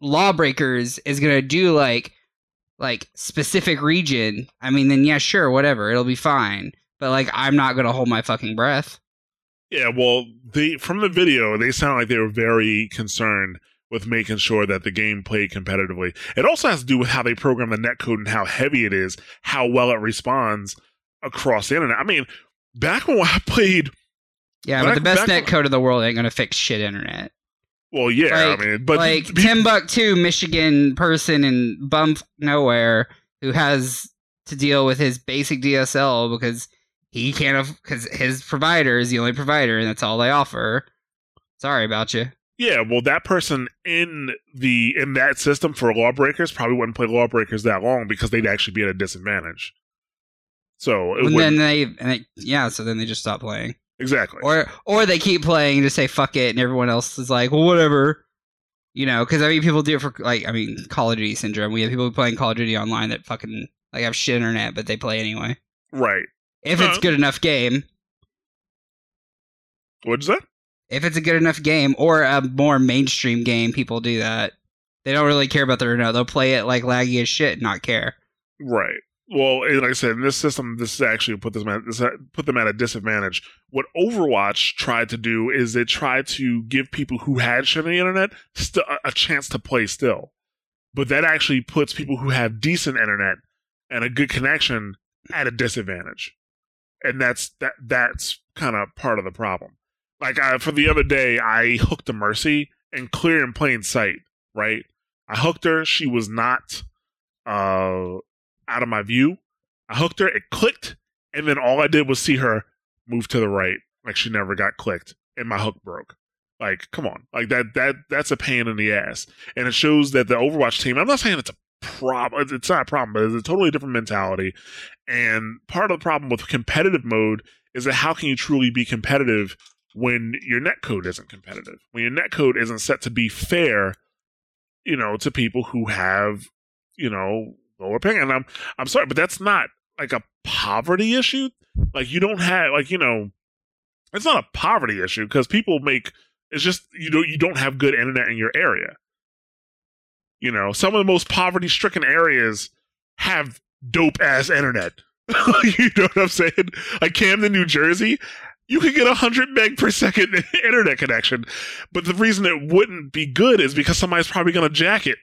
lawbreakers is gonna do like like specific region, I mean then yeah, sure, whatever, it'll be fine. But like I'm not gonna hold my fucking breath. yeah, well, they from the video they sound like they were very concerned with making sure that the game played competitively. It also has to do with how they program the netcode and how heavy it is, how well it responds across the internet. I mean, back when I played Yeah, Back- but the best back net code in the world ain't gonna fix shit internet. Well, yeah, Like- I mean, but like be- Timbuktu, Michigan person in bump nowhere who has to deal with his basic DSL because he can't because his provider is the only provider and that's all they offer. Sorry about you. Yeah, well, that person in the in that system for lawbreakers probably wouldn't play lawbreakers that long because they'd actually be at a disadvantage. So it And then they, and they, yeah, so then they just stop playing, exactly. or or they keep playing to say fuck it, and everyone else is like, well, whatever, you know, because I mean, people do it for like, I mean, Call of Duty syndrome. We have people playing Call of Duty online that fucking like have shit internet, but they play anyway right. if it's Uh. good enough game. What'd you say? If it's a good enough game or a more mainstream game, people do that. They don't really care about the internet. They'll play it like laggy as shit, and not care. Right. Well, like I said, in this system, this is actually put them at this uh, put them at a disadvantage. What Overwatch tried to do is it tried to give people who had shit on the internet st- uh, a chance to play still, but that actually puts people who have decent internet and a good connection at a disadvantage, and that's that that's kind of part of the problem. Like I, for the other day, I hooked a Mercy and clear in plain sight. Right, I hooked her. She was not. Uh, out of my view. I hooked her, it clicked, and then all I did was see her move to the right, like she never got clicked, and my hook broke. Like, come on, like that that that's a pain in the ass, and it shows that the Overwatch team. I'm not saying it's a problem; it's not a problem, but it's a totally different mentality. And part of the problem with competitive mode is that how can you truly be competitive when your netcode isn't competitive? When your netcode isn't set to be fair, you know, to people who have, you know, lower ping. And I'm I'm sorry, but that's not like a poverty issue. Like you don't have like you know, it's not a poverty issue because people make it's just you know you don't have good internet in your area. You know, some of the most poverty stricken areas have dope ass internet. you know what I'm saying? Like Camden, New Jersey, you could get a hundred meg per second internet connection, but the reason it wouldn't be good is because somebody's probably going to jack it.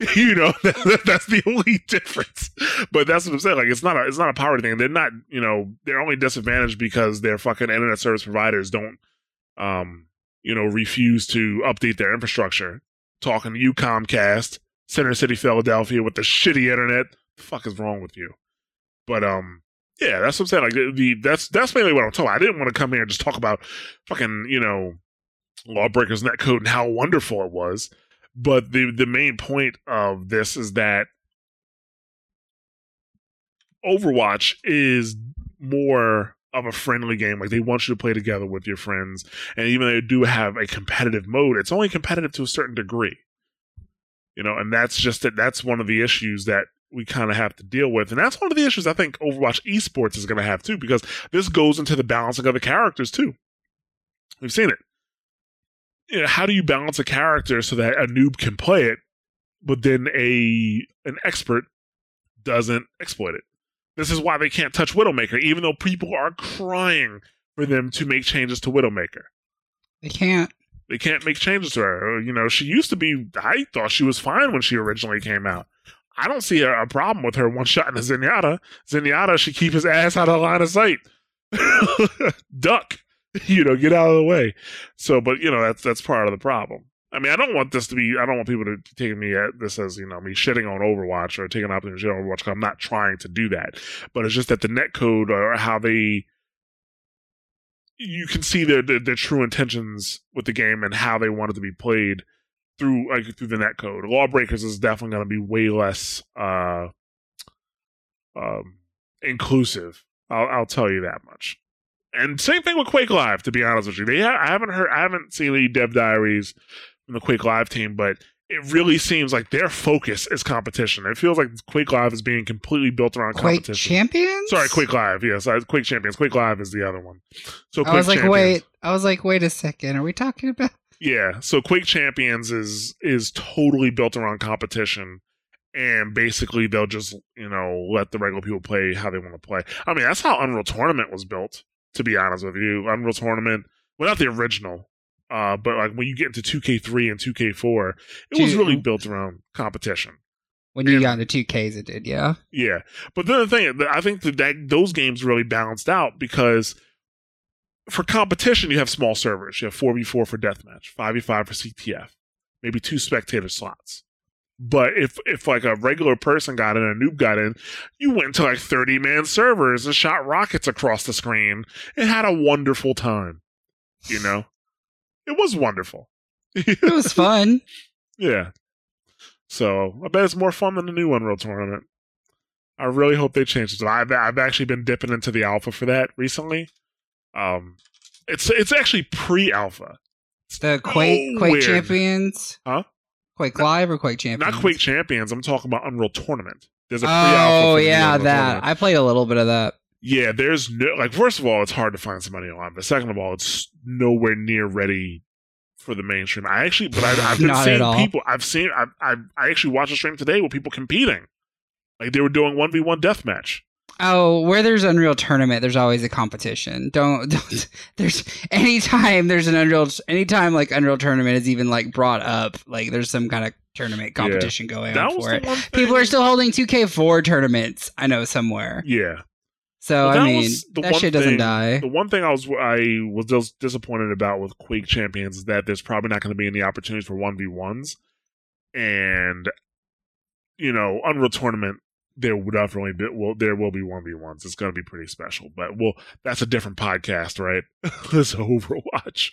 You know that, that's the only difference. But that's what i'm saying like it's not a it's not a power thing. They're not you know they're only disadvantaged because their fucking internet service providers don't um you know refuse to update their infrastructure. Talking to you comcast center city philadelphia with the shitty internet. The fuck is wrong with you? But um yeah that's what i'm saying like the, that's that's mainly what i'm talking about. i didn't want to come here and just talk about fucking you know lawbreakers net code and how wonderful it was but the the main point of this is that Overwatch is more of a friendly game. Like they want you to play together with your friends, and even though they do have a competitive mode, it's only competitive to a certain degree. You know, and that's just that. That's one of the issues that we kind of have to deal with, and that's one of the issues I think Overwatch esports is going to have too, because this goes into the balancing of the characters too. We've seen it you know, how do you balance a character so that a noob can play it, but then a an expert doesn't exploit it? This is why they can't touch Widowmaker, even though people are crying for them to make changes to Widowmaker. They can't. They can't make changes to her. You know, she used to be. I thought she was fine when she originally came out. I don't see a, a problem with her one shot in the Zenyatta. Zenyatta should keep his ass out of line of sight. Duck. you know, get out of the way. So, but you know, that's that's part of the problem. I mean, I don't want this to be. I don't want people to take me at this as you know me shitting on Overwatch or taking to shit on Overwatch. I'm not trying to do that, but it's just that the net code or how they, you can see their, their their true intentions with the game and how they want it to be played through like through the net code. Lawbreakers is definitely going to be way less uh, um, inclusive. I'll I'll tell you that much and same thing with Quake Live. To be honest with you, they ha- I haven't heard, I haven't seen any dev diaries from the Quake Live team, but it really seems like their focus is competition. It feels like Quake Live is being completely built around Quake competition. Champions? Sorry, Quake Live. Yes, Quake Champions. Quake Live is the other one. So Quake I was like, Champions, wait. I was like, wait a second. Are we talking about? Yeah. So Quake Champions is is totally built around competition. And basically, they'll just you know let the regular people play how they want to play. I mean, that's how Unreal Tournament was built to be honest with you. Unreal Tournament, well, not the original, uh, but like when you get into 2K3 and 2K4, it was really built around competition. When you And- got into two Ks, it did. Yeah. Yeah, but then the thing, I think that, that those games really balanced out because for competition, you have small servers. You have 4v4 for deathmatch, 5v5 for CTF, maybe two spectator slots. But if if like a regular person got in, a noob got in, you went to like 30 man servers and shot rockets across the screen and had a wonderful time. You know? It was wonderful. It was fun. yeah. So I bet it's more fun than the new Unreal tournament. I really hope they change it. I've I've actually been dipping into the alpha for that recently. Um, it's it's actually pre-alpha, It's The Quake Oh, Quake weird. Champions. Huh? Quake Live or Quake Champions? not Quake Champions. I'm talking about Unreal Tournament. There's a pre-alpha. Oh the new yeah, Unreal that Tournament. I played a little bit of that. Yeah, there's no like. First of all, it's hard to find somebody online, but second of all, it's nowhere near ready for the mainstream. I actually, but I, I've been seeing people. I've seen. I, I I actually watched a stream today with people competing, like they were doing one v one deathmatch. Oh, where there's Unreal Tournament, there's always a competition. Don't, don't there's anytime there's an Unreal anytime like Unreal Tournament is even like brought up, like there's some kind of tournament competition going That on for it. People are still holding 2K4 tournaments. I know somewhere. Yeah, So Well, I mean, the that one shit doesn't thing- die. the one thing I was I was just disappointed about with Quake Champions is that there's probably not going to be any opportunities for one v ones, and you know Unreal Tournament there will definitely be well there will be one v ones. It's going to be pretty special, but well that's a different podcast, right? this Overwatch.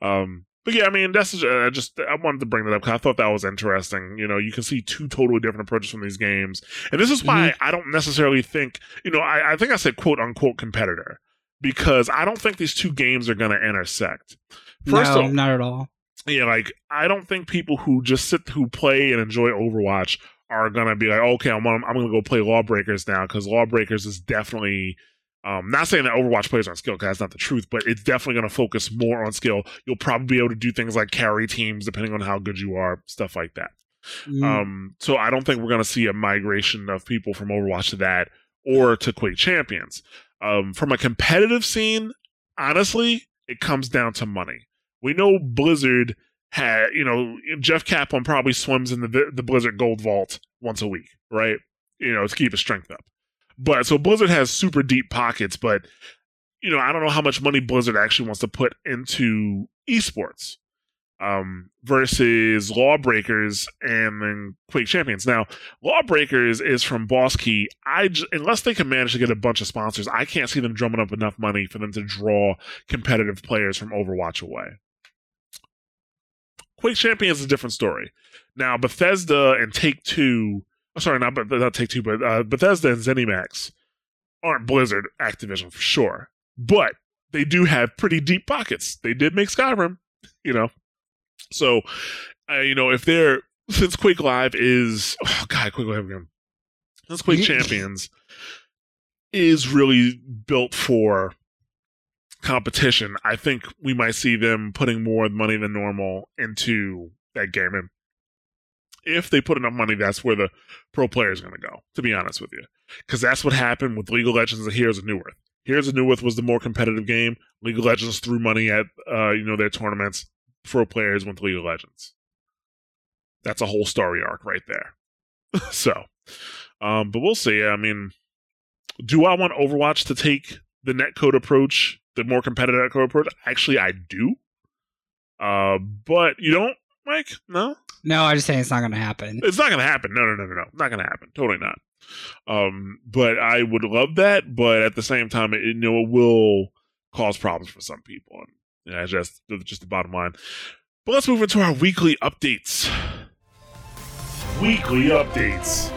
Um, but yeah, I mean that's uh, just I wanted to bring that up because I thought that was interesting. You know, you can see two totally different approaches from these games, and this is why I don't necessarily think you know I, I think I said quote unquote competitor because I don't think these two games are going to intersect. First no, of all, not at all. yeah, like I don't think people who just sit who play and enjoy Overwatch are gonna be like, okay, I'm gonna, I'm gonna go play Lawbreakers now because Lawbreakers is definitely. Um, not saying that Overwatch plays on skill, because that's not the truth, but it's definitely going to focus more on skill. You'll probably be able to do things like carry teams, depending on how good you are, stuff like that. Mm. Um, so I don't think we're going to see a migration of people from Overwatch to that or to Quake Champions. Um, from a competitive scene, honestly, it comes down to money. We know Blizzard had, you know, Jeff Kaplan probably swims in the the Blizzard Gold Vault once a week, right? You know, to keep his strength up. But so Blizzard has super deep pockets, but you know, I don't know how much money Blizzard actually wants to put into esports um, versus Lawbreakers and then Quake Champions. Now, Lawbreakers is from Boss Key. I j- unless they can manage to get a bunch of sponsors, I can't see them drumming up enough money for them to draw competitive players from Overwatch away. Quake Champions is a different story. Now, Bethesda and Take Two, sorry, not, not Take Two, but uh, Bethesda and ZeniMax aren't Blizzard Activision for sure, but they do have pretty deep pockets. They did make Skyrim, you know. So, uh, you know, if they're since Quake Live is oh god, Quake Live again. Since Quake Champions is really built for competition, I think we might see them putting more money than normal into that game. And if they put enough money, that's where the pro player is going to go. To be honest with you, because that's what happened with League of Legends and Heroes of Newerth. Heroes of Newerth was the more competitive game. League of Legends threw money at uh, you know their tournaments. Pro players went to League of Legends. That's a whole story arc right there. so, um, but we'll see. I mean, do I want Overwatch to take the netcode approach, the more competitive netcode approach? Actually, I do. Uh, but you don't, Mike? No, no, I'm just saying it's not going to happen. it's not going to happen. No, no, no, no, no, not going to happen. Totally not. Um, but I would love that. But at the same time, it, you know, it will cause problems for some people. And yeah, just just the bottom line. But let's move into our weekly updates. Weekly updates.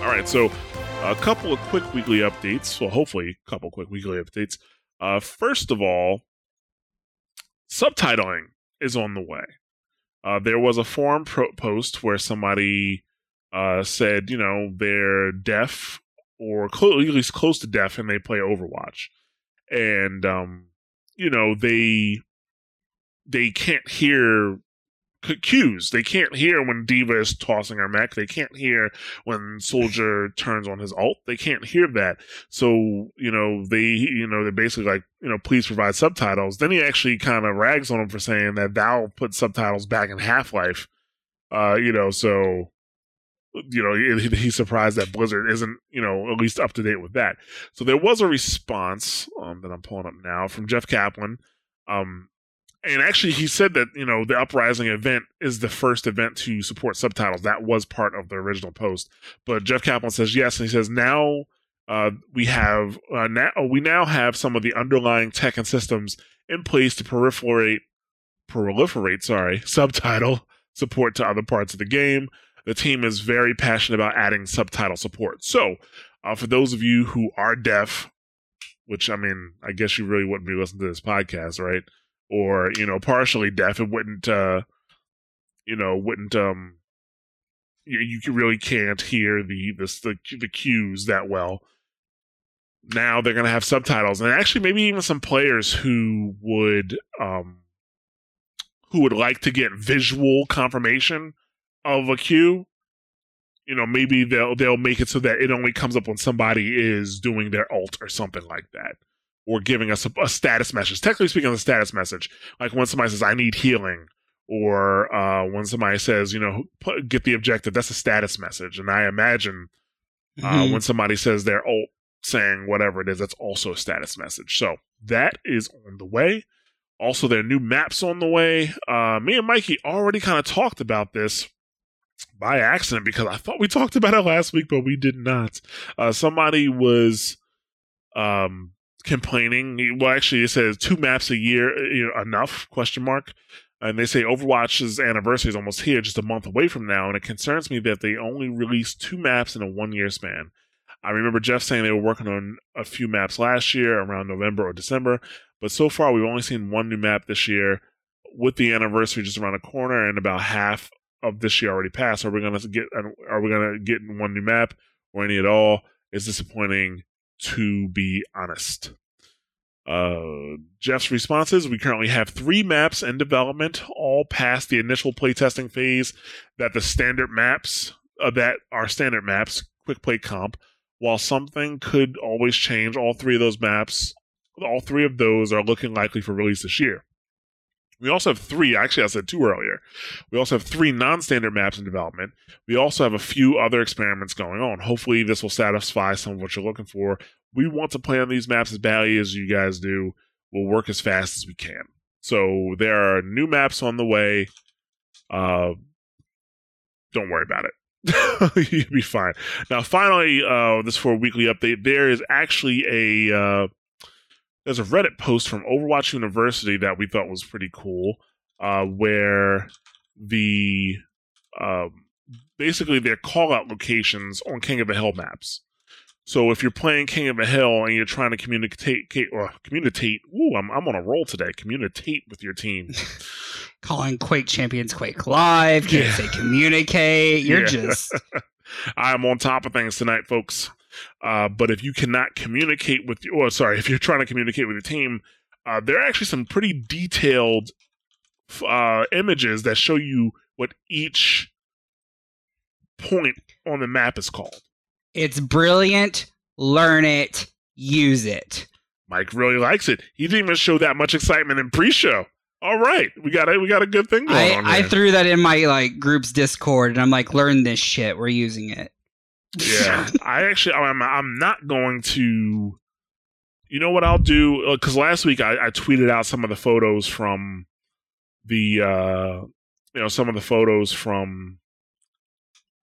All right, so a couple of quick weekly updates. Well, hopefully, a couple quick weekly updates. Uh, first of all, subtitling is on the way. Uh, there was a forum pro- post where somebody uh, said, you know, they're deaf or clo- at least close to deaf and they play Overwatch. And, um, you know, they they can't hear cues. They can't hear when D.Va is tossing her mech. They can't hear when Soldier turns on his alt. They can't hear that. So, you know, they, you know, they're basically like, you know, please provide subtitles. Then he actually kind of rags on him for saying that Valve put subtitles back in Half Life. Uh, you know, so, you know, he- he's surprised that Blizzard isn't, you know, at least up to date with that. So there was a response um, that I'm pulling up now from Jeff Kaplan. Um, and actually, he said that you know the uprising event is the first event to support subtitles. That was part of the original post. But Jeff Kaplan says yes, and he says now uh, we have uh, now we now have some of the underlying tech and systems in place to proliferate proliferate, sorry, subtitle support to other parts of the game. The team is very passionate about adding subtitle support. So, uh, for those of you who are deaf, which I mean, I guess you really wouldn't be listening to this podcast, right? Or you know, partially deaf, it wouldn't, uh, you know, wouldn't um, you, you really can't hear the the the, the cues that well. Now they're gonna have subtitles, and actually, maybe even some players who would um who would like to get visual confirmation of a cue, you know, maybe they'll they'll make it so that it only comes up when somebody is doing their alt or something like that, or giving us a, a status message. Technically speaking, the status message, like when somebody says "I need healing," or uh, when somebody says, you know, put, get the objective. That's a status message, and I imagine uh, Mhm. when somebody says their alt saying whatever it is, that's also a status message. So that is on the way. Also, there are new maps on the way. Uh, me and Mikey already kind of talked about this by accident because I thought we talked about it last week, but we did not. Uh, somebody was um, complaining. Well, actually, it says two maps a year uh, enough? Question mark. And they say Overwatch's anniversary is almost here, just a month away from now, and it concerns me that they only released two maps in a one-year span. I remember Jeff saying they were working on a few maps last year, around November or December, but so far we've only seen one new map this year. With the anniversary just around the corner and about half of this year already passed, are we gonna get? Are we gonna get one new map or any at all? It's disappointing, to be honest. Uh, Jeff's response is: We currently have three maps in development, all past the initial playtesting phase. That the standard maps uh, that are standard maps, quick play comp. While something could always change, all three of those maps, all three of those are looking likely for release this year. We also have three, actually, I said two earlier. We also have three non standard maps in development. We also have a few other experiments going on. Hopefully, this will satisfy some of what you're looking for. We want to play on these maps as badly as you guys do. We'll work as fast as we can. So, there are new maps on the way. Uh, don't worry about it. You'll be fine. Now, finally, uh, this for a weekly update. There is actually a uh, there's a Reddit post from Overwatch University that we thought was pretty cool, uh, where the um, basically their call out locations on King of the Hill maps. So if you're playing King of the Hill and you're trying to communicate or communicate, ooh, I'm I'm on a roll today. Communicate with your team. Calling Quake Champions Quake Live. Can't Yeah. say communicate. You're Yeah. just I'm on top of things tonight, folks. Uh, but if you cannot communicate with, or sorry, if you're trying to communicate with your team, uh, there are actually some pretty detailed uh, images that show you what each point on the map is called. it's brilliant. Learn it. Use it. Mike really likes it. He didn't even show that much excitement in pre-show. All right, we got a we got a good thing going I, on. I threw that in my like group's Discord, and I'm like, learn this shit. We're using it. Yeah. I actually i'm, I'm not going to you know what i'll do? Because last week I, I tweeted out some of the photos from the uh you know some of the photos from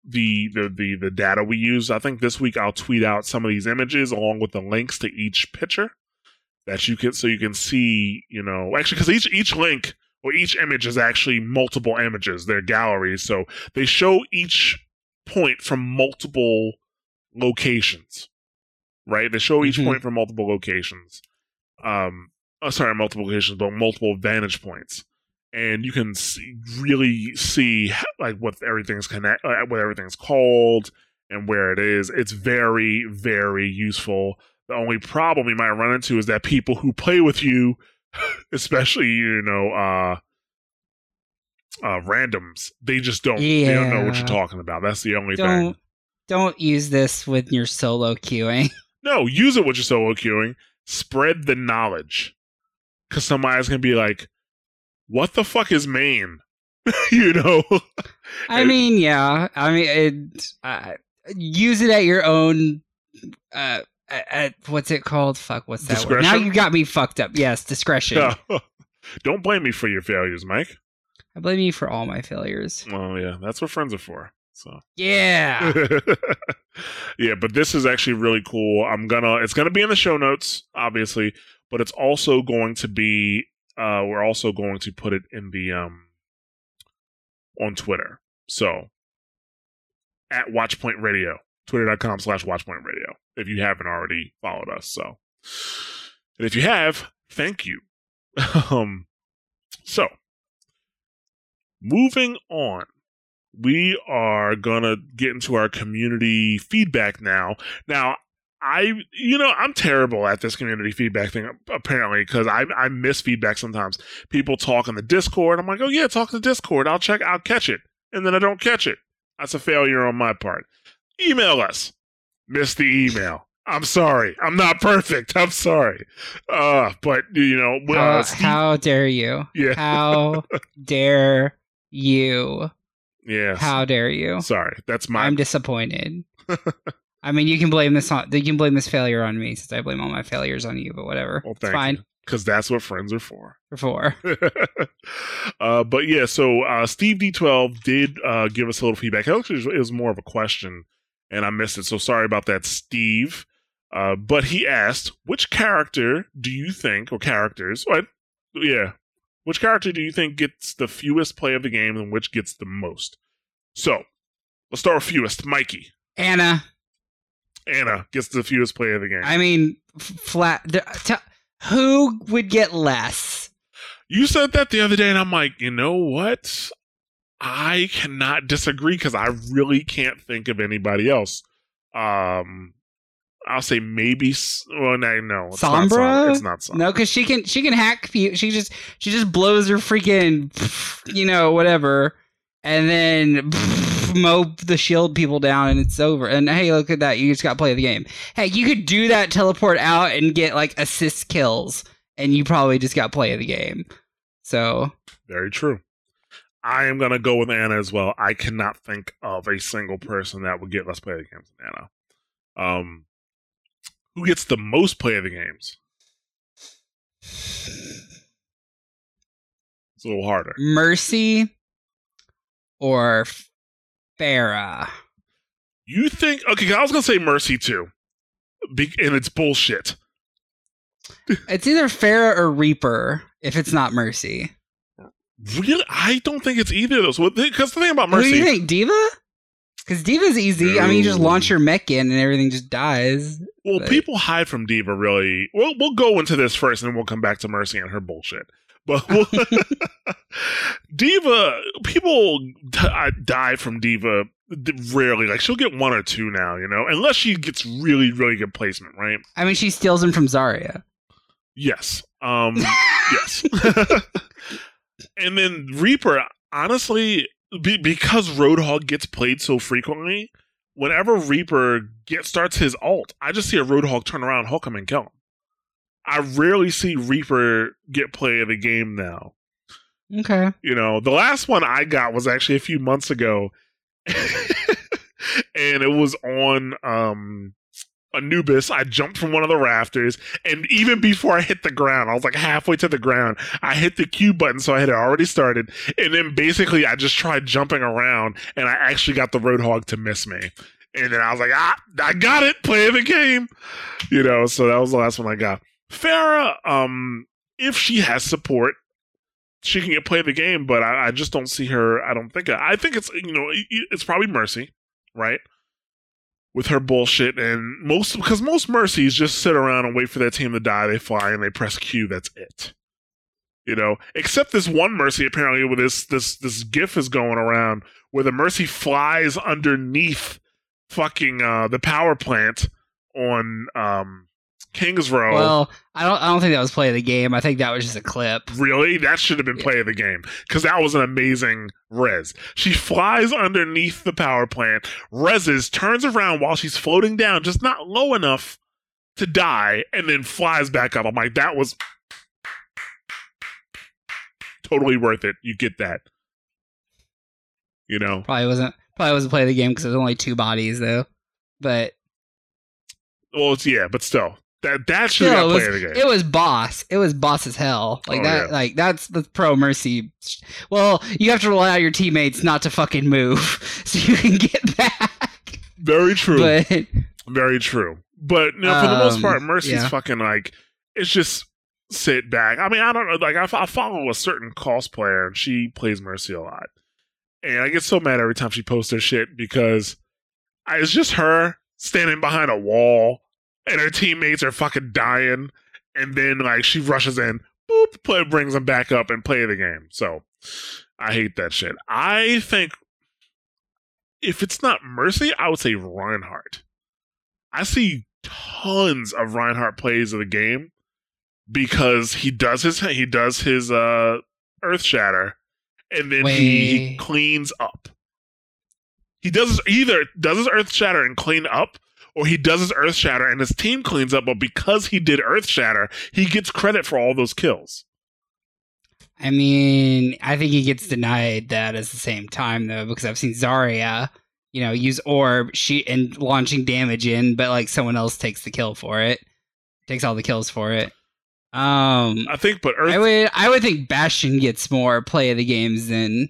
the the the, the data we use. I think this week i'll tweet out some of these images along with the links to each picture that you can so you can see you know actually because each each link or each image is actually multiple images. They're galleries. So they show each point from multiple locations right? They show each Mhm. point from multiple locations. Um oh, sorry multiple locations but multiple vantage points. And you can see, really see like what everything's connect uh, what everything's called and where it is. It's very very useful. The only problem you might run into is that people who play with you especially you know uh uh randoms they just don't they don't know what you're talking about that's the only thing Don't don't use this with your solo queuing. no use it with your solo queuing spread the knowledge because somebody's gonna be like what the fuck is main you know I mean, yeah. I mean, it, uh, use it at your own. Uh, at, at- what's it called? Fuck, what's that word? Now you got me fucked up. Yes, discretion. don't blame me for your failures mike I blame you for all my failures. well yeah that's what friends are for so Yeah. yeah, but this is actually really cool. I'm gonna it's gonna be in the show notes, obviously, but it's also going to be uh, we're also going to put it in the um on Twitter. So at Watchpoint Radio, twitter.com slash Watchpoint Radio, if you haven't already followed us. So, and if you have, thank you. um, so moving on, we are gonna get into our community feedback now. Now, I, you know, I'm terrible at this community feedback thing apparently because I I miss feedback sometimes. People talk in the Discord. I'm like, oh yeah, talk in the Discord. I'll check. I'll catch it, and then I don't catch it. That's a failure on my part. Email us. Miss the email. I'm sorry. I'm not perfect. I'm sorry. Uh, but you know, uh, how dare you? yeah, How dare you? yeah. How dare you? Sorry, that's my. I'm disappointed. I mean, you can blame this on you can blame this failure on me since I blame all my failures on you, but whatever. well, it's fine. because that's what friends are for. For uh, but yeah, so uh, Steve D12 did uh, give us a little feedback. Actually, it was more of a question, and I missed it. So sorry about that, Steve. Uh, but he asked, which character do you think, or characters, what? Yeah, which character do you think gets the fewest play of the game, and which gets the most? So let's start with fewest. Mikey, Ana. Ana gets the fewest play of the game. I mean, f- flat. t- who would get less? You said that the other day, and I'm like, you know what? I cannot disagree because I really can't think of anybody else. Um, I'll say maybe. Well, no, no, it's not Sombra? Sombra. It's not Sombra. No, because she can she can hack. She just she just blows her freaking, you know, whatever, and then mope the shield people down, and it's over. And hey, look at that! You just got to play the game. Hey, you could do that, teleport out, and get like assist kills, and you probably just got play of the game. So Very true. I am gonna go with Ana as well. I cannot think of a single person that would get less play of the games than Ana. Um, who gets the most play of the games? It's a little harder. Mercy or Pharah. You think? Okay, I was gonna say Mercy too, Be- and it's bullshit. It's either Pharah or Reaper. If it's not Mercy, Really, I don't think it's either of those. Because the thing about Mercy, who do you think? D.Va? Because D.Va's easy. I mean, you just launch your mech in and everything just dies. well, but- people hide from D.Va. Really, well, we'll go into this first, and then we'll come back to Mercy and her bullshit. But we'll D.Va, people d- I- die from D.Va rarely. Like she'll get one or two now, you know, unless she gets really, really good placement, right? I mean, she steals him from Zarya. Yes. Um yes. and then Reaper, honestly, be, because Roadhog gets played so frequently, whenever Reaper get starts his alt, I just see a Roadhog turn around, hook him, and kill him. I rarely see Reaper get play of the game now. Okay. You know, the last one I got was actually a few months ago, and it was on um Anubis. I jumped from one of the rafters, and even before I hit the ground, I was like halfway to the ground. I hit the Q button, so I had already started, and then basically I just tried jumping around, and I actually got the Roadhog to miss me. And then I was like, ah, I got it. Play the game, you know. So that was the last one I got. Pharah, um, if she has support, she can get play the game, but I, I just don't see her. I don't think. I think it's you know it's probably Mercy, right? With her bullshit and most because most Mercies just sit around and wait for their team to die. They fly and they press Q. That's it. You know, except this one Mercy apparently with this this this GIF is going around where the Mercy flies underneath fucking uh the power plant on um Kings Row. Well, I don't. I don't think that was play of the game. I think that was just a clip. Really? That should have been Yeah. play of the game because that was an amazing res. She flies underneath the power plant, reses, turns around while she's floating down, just not low enough to die, and then flies back up. I'm like, that was totally worth it. You get that. You know? Probably wasn't. Probably wasn't play of the game because there's only two bodies though. But Well, it's yeah, but still. That that should got it play was, of the game. it was boss. It was boss as hell. Like Oh, that. yeah. Like that's the pro mercy. Well, you have to rely on your teammates not to fucking move so you can get back. Very true. But Very true. But you know, for the most Um, part, Mercy's yeah. fucking like it's just sit back. I mean, I don't know. Like, I, I follow a certain cosplayer, and she plays Mercy a lot, and I get so mad every time she posts her shit because I, it's just her standing behind a wall, and her teammates are fucking dying, and then like she rushes in, boop, play, brings them back up and play the game. So I hate that shit. I think if it's not Mercy, I would say Reinhardt. I see tons of Reinhardt plays of the game because he does his he does his uh Earth Shatter and then he, he cleans up. He does either does his Earth Shatter and clean up, or he does his Earth Shatter and his team cleans up. But because he did Earth Shatter, he gets credit for all those kills. I mean, I think he gets denied that at the same time though, because I've seen Zarya, you know, use orb she and launching damage in, but like someone else takes the kill for it, takes all the kills for it. Um, I think, but Earth I would I would think Bastion gets more play of the games than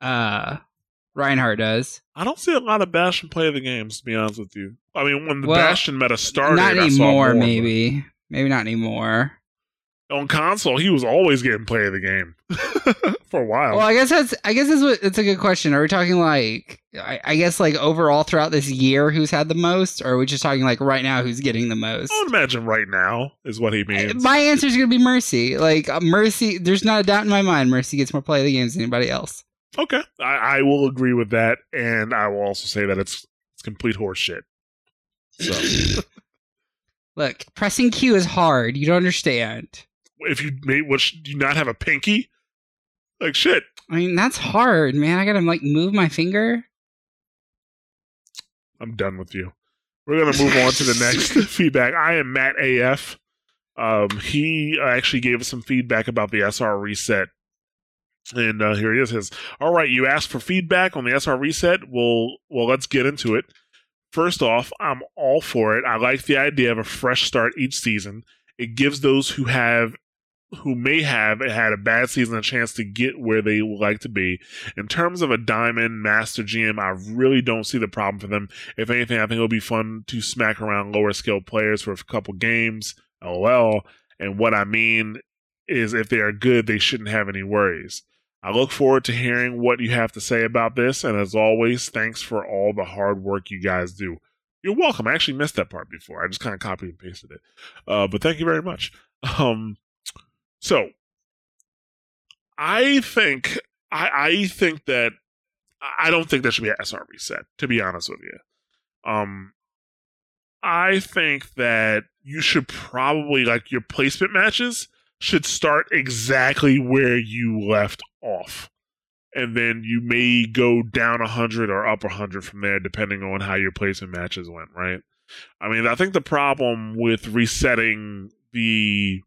uh Reinhardt does. I don't see a lot of Bastion play of the games, to be honest with you. I mean, when the Well, Bastion meta started, not anymore, more, maybe. Maybe not anymore. on console, he was always getting play of the game for a while. Well, I guess that's I guess that's what it's a good question. Are we talking like I, I guess like overall throughout this year who's had the most, or are we just talking like right now who's getting the most? I would imagine right now is what he means. My answer is gonna be Mercy. Like Mercy, there's not a doubt in my mind. Mercy gets more play of the games than anybody else. Okay, I, I will agree with that, and I will also say that it's it's complete horseshit. So Look, pressing Q is hard. You don't understand. if you made, what do you not have a pinky? Like shit. I mean, that's hard, man. I gotta like move my finger. I'm done with you. We're gonna move on to the next feedback. I am Matt AF. Um, he actually gave us some feedback about the SR reset, and uh, here he is. His all right. You asked for feedback on the SR reset. Well, well, let's get into it. First off, I'm all for it. I like the idea of a fresh start each season. It gives those who have who may have had a bad season a chance to get where they would like to be. In terms of a diamond master GM, I really don't see the problem for them. If anything, I think it'll be fun to smack around lower skill players for a couple games. LOL. And what I mean is, if they are good, they shouldn't have any worries. I look forward to hearing what you have to say about this. And as always, thanks for all the hard work you guys do. You're welcome. I actually missed that part before. I just kind of copied and pasted it. Uh, but thank you very much. Um, so I think I, I think that I don't think there should be an SR reset. To be honest with you, um, I think that you should probably like your placement matches should start exactly where you left off. And then you may go down 100 or up 100 from there, depending on how your placement matches went, right? I mean, I think the problem with resetting the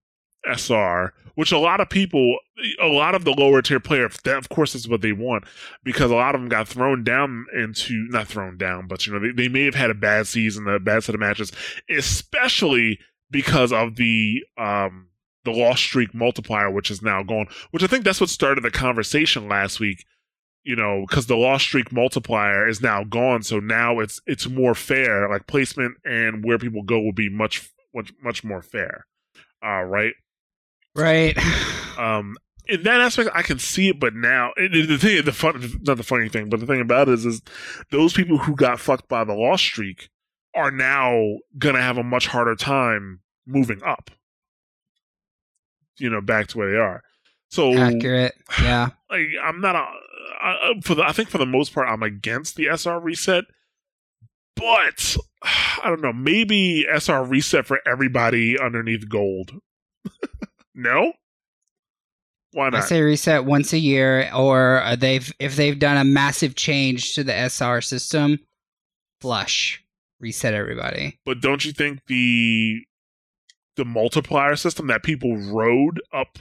SR, which a lot of people, a lot of the lower tier players, that of course is what they want, because a lot of them got thrown down into, not thrown down, but you know, they, they may have had a bad season, a bad set of matches, especially because of the, um, the lost streak multiplier, which is now gone, which I think that's what started the conversation last week. You know, because the lost streak multiplier is now gone, so now it's it's more fair. Like placement and where people go will be much much much more fair. Uh, right. Right. Um, in that aspect, I can see it, but now the thing, the fun, not the funny thing, but the thing about it is, is those people who got fucked by the lost streak are now gonna have a much harder time moving up. You know, back to where they are. So, Accurate. Yeah. like, I'm not a I, for the. I think for the most part, I'm against the SR reset, but I don't know. Maybe SR reset for everybody underneath gold. no. Why not? I say reset once a year, or they've if they've done a massive change to the SR system, flush, reset everybody. But don't you think the the multiplier system that people rode up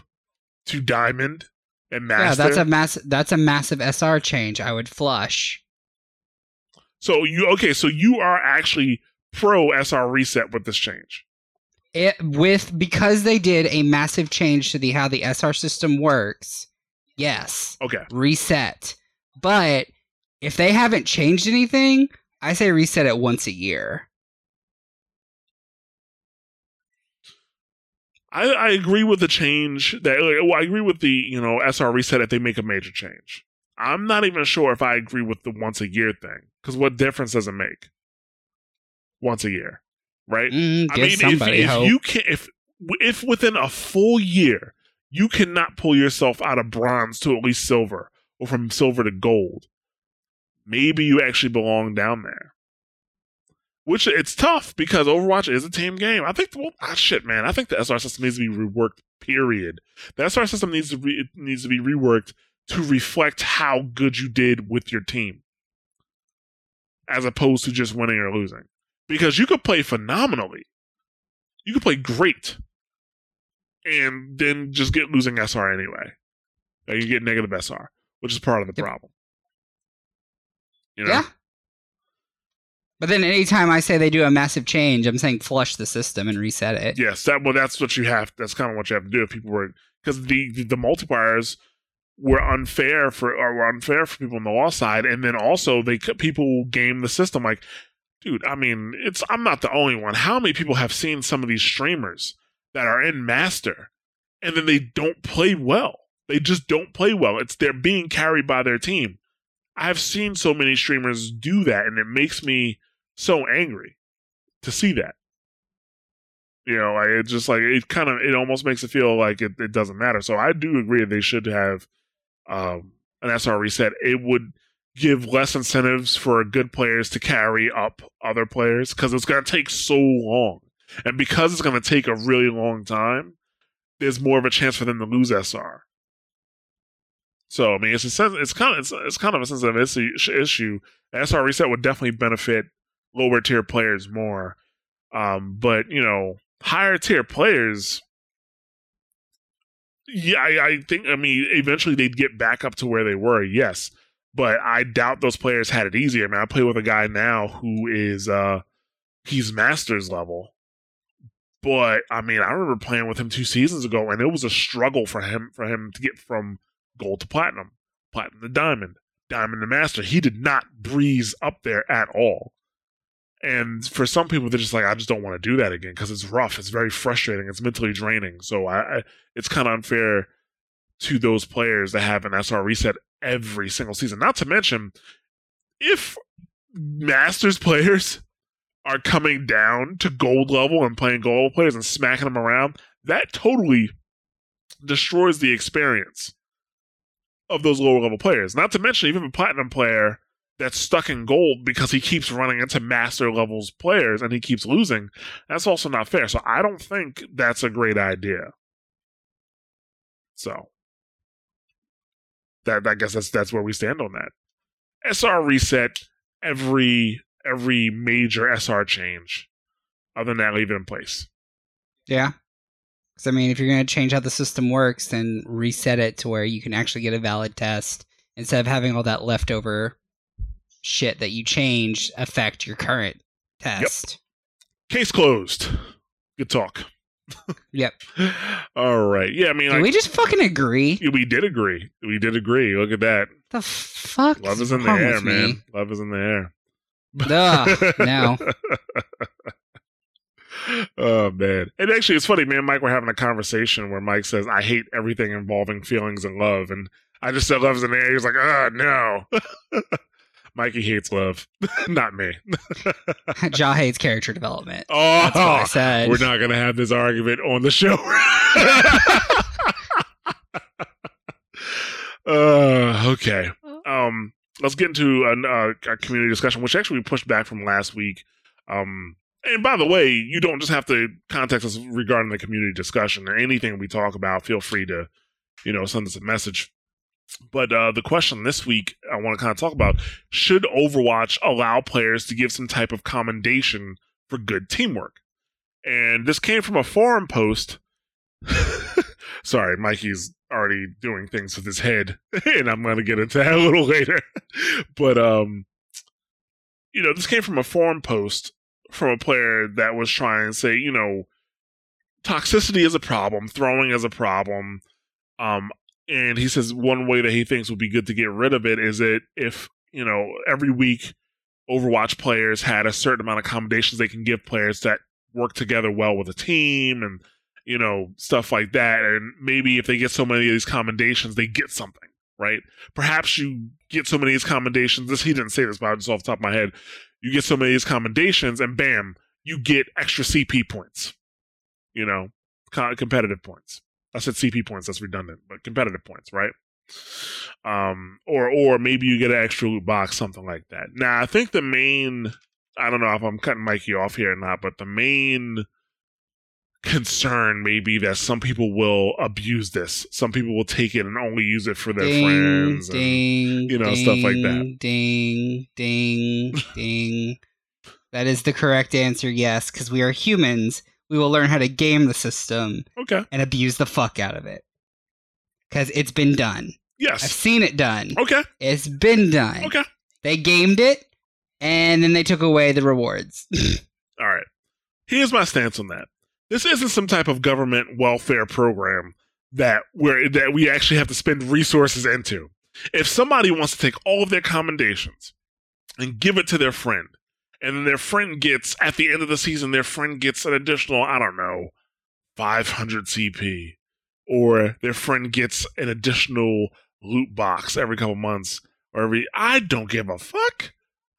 to diamond and master? Yeah, that's a mass. That's a massive SR change. I would flush. so you okay? So you are actually pro SR reset with this change. It with because they did a massive change to the how the SR system works. Yes, Okay, reset. But if they haven't changed anything, I say reset it once a year. I, I agree with the change that like, well, I agree with the you know SR reset if they make a major change. I'm not even sure if I agree with the once a year thing because what difference does it make? Once a year, right? Mm, I mean, if, if you can, if if within a full year you cannot pull yourself out of bronze to at least silver, or from silver to gold, maybe you actually belong down there. Which it's tough because Overwatch is a team game. I think, well, ah, shit, man. I think the SR system needs to be reworked. Period. The SR system needs to be it needs to be reworked to reflect how good you did with your team, as opposed to just winning or losing. Because you could play phenomenally, you could play great, and then just get losing SR anyway. Like you get negative SR, which is part of the problem. You know? Yeah. But then anytime I say they do a massive change, I'm saying flush the system and reset it. Yes, that well, that's what you have. That's kind of what you have to do if people were because the, the the multipliers were unfair for or were unfair for people on the law side, and then also they people game the system like, dude. I mean, it's I'm not the only one. How many people have seen some of these streamers that are in master, and then they don't play well. They just don't play well. It's they're being carried by their team. I've seen so many streamers do that, and it makes me so angry to see that. You know, like it just like it kind of it almost makes it feel like it, it doesn't matter. So I do agree they should have um, an SR reset. It would give less incentives for good players to carry up other players because it's going to take so long, and because it's going to take a really long time, there's more of a chance for them to lose SR. So I mean, it's a it's kind of it's, it's kind of a sensitive issue. SR reset would definitely benefit lower tier players more. Um, but you know, higher tier players, yeah, I, I think. I mean, eventually they'd get back up to where they were. Yes, but I doubt those players had it easier. I mean, I play with a guy now who is uh he's masters level. But I mean, I remember playing with him two seasons ago, and it was a struggle for him for him to get from gold to platinum, platinum to diamond, diamond to master. He did not breeze up there at all. And for some people, they're just like, I just don't want to do that again because it's rough. It's very frustrating. It's mentally draining. So I, I it's kind of unfair to those players that have an SR reset every single season. Not to mention, if Masters players are coming down to gold level and playing gold players and smacking them around, that totally destroys the experience of those lower level players. Not to mention, even a platinum player that's stuck in gold because he keeps running into master levels players and he keeps losing. That's also not fair. So I don't think that's a great idea. So that I guess that's that's where we stand on that. SR reset every every major SR change. Other than that, leave it in place. Yeah. Because, I mean, if you're going to change how the system works, then reset it to where you can actually get a valid test instead of having all that leftover shit that you change affect your current test. Case closed. Good talk. Yep. All right. Yeah, I mean, we just fucking agree? We did agree. We did agree. Look at that. The fuck? Love is in the air, with me? man. Love is in the air. Ugh, no. oh man. And actually it's funny, me and Mike were having a conversation where Mike says, I hate everything involving feelings and love. And I just said love is in the air. He was like, oh no. Mikey hates love. Not me. Jaw hates character development. oh That's what I said. we're not gonna have this argument on the show. uh, okay. Um, let's get into an, uh, a community discussion, which actually we pushed back from last week. Um, and by the way, you don't just have to contact us regarding the community discussion or anything we talk about. Feel free to, you know, send us a message. But uh, the question this week I want to kind of talk about: Should Overwatch allow players to give some type of commendation for good teamwork? And this came from a forum post. Sorry, Mikey's already doing things with his head, and I'm going to get into that a little later. but um, you know, this came from a forum post from a player that was trying to say, you know, toxicity is a problem, throwing is a problem. Um, and he says one way that he thinks would be good to get rid of it is that if you know every week Overwatch players had a certain amount of accommodations they can give players that work together well with a team and you know, stuff like that. And maybe if they get so many of these commendations, they get something, right? Perhaps you get so many of these commendations. This he didn't say this, but just off the top of my head, you get so many of these commendations, and bam, you get extra CP points. You know, competitive points. I said CP points. That's redundant, but competitive points, right? Um, or or maybe you get an extra loot box, something like that. Now, I think the main. I don't know if I'm cutting Mikey off here or not, but the main concern may be that some people will abuse this. Some people will take it and only use it for their ding, friends, ding, you know, ding, stuff like that. Ding, ding, ding. That is the correct answer. Yes, because we are humans. We will learn how to game the system Okay. and abuse the fuck out of it. Because it's been done. Yes. I've seen it done. Okay. It's been done. Okay. They gamed it, and then they took away the rewards. All right. Here's my stance on that. This isn't some type of government welfare program that where that we actually have to spend resources into. If somebody wants to take all of their commendations and give it to their friend, and then their friend gets at the end of the season, their friend gets an additional, I don't know, 500 CP, or their friend gets an additional loot box every couple months, or every, I don't give a fuck.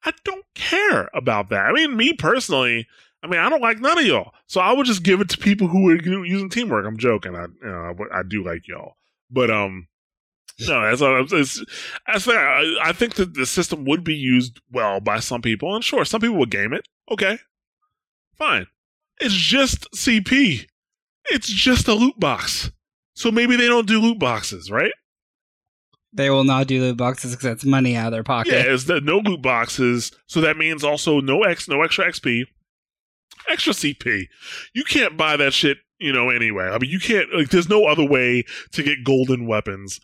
I don't care about that. I mean, me personally, I mean, I don't like none of y'all, so I would just give it to people who are using teamwork. I'm joking. I, you know, I, I do like y'all, but um, no, that's all. It's, that's fair. I, I think that the system would be used well by some people, and sure, some people would game it. Okay, fine. It's just CP. It's just a loot box. So maybe they don't do loot boxes, right? they will not do loot boxes because that's money out of their pocket. Yeah, it's the no loot boxes. So that means also no X, no extra XP, extra CP. You can't buy that shit, you know, anyway. I mean, you can't, like, there's no other way to get golden weapons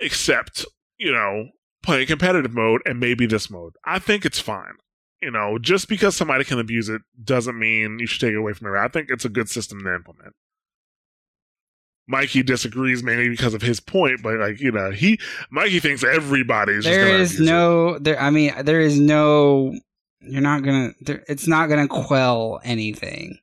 except, you know, playing competitive mode and maybe this mode. I think it's fine. You know, just because somebody can abuse it doesn't mean you should take it away from everybody. I think it's a good system to implement. Mikey disagrees mainly because of his point, but like you know, he Mikey thinks everybody's. there just is abuse it. no there i mean there is no you're not gonna there, it's not gonna quell anything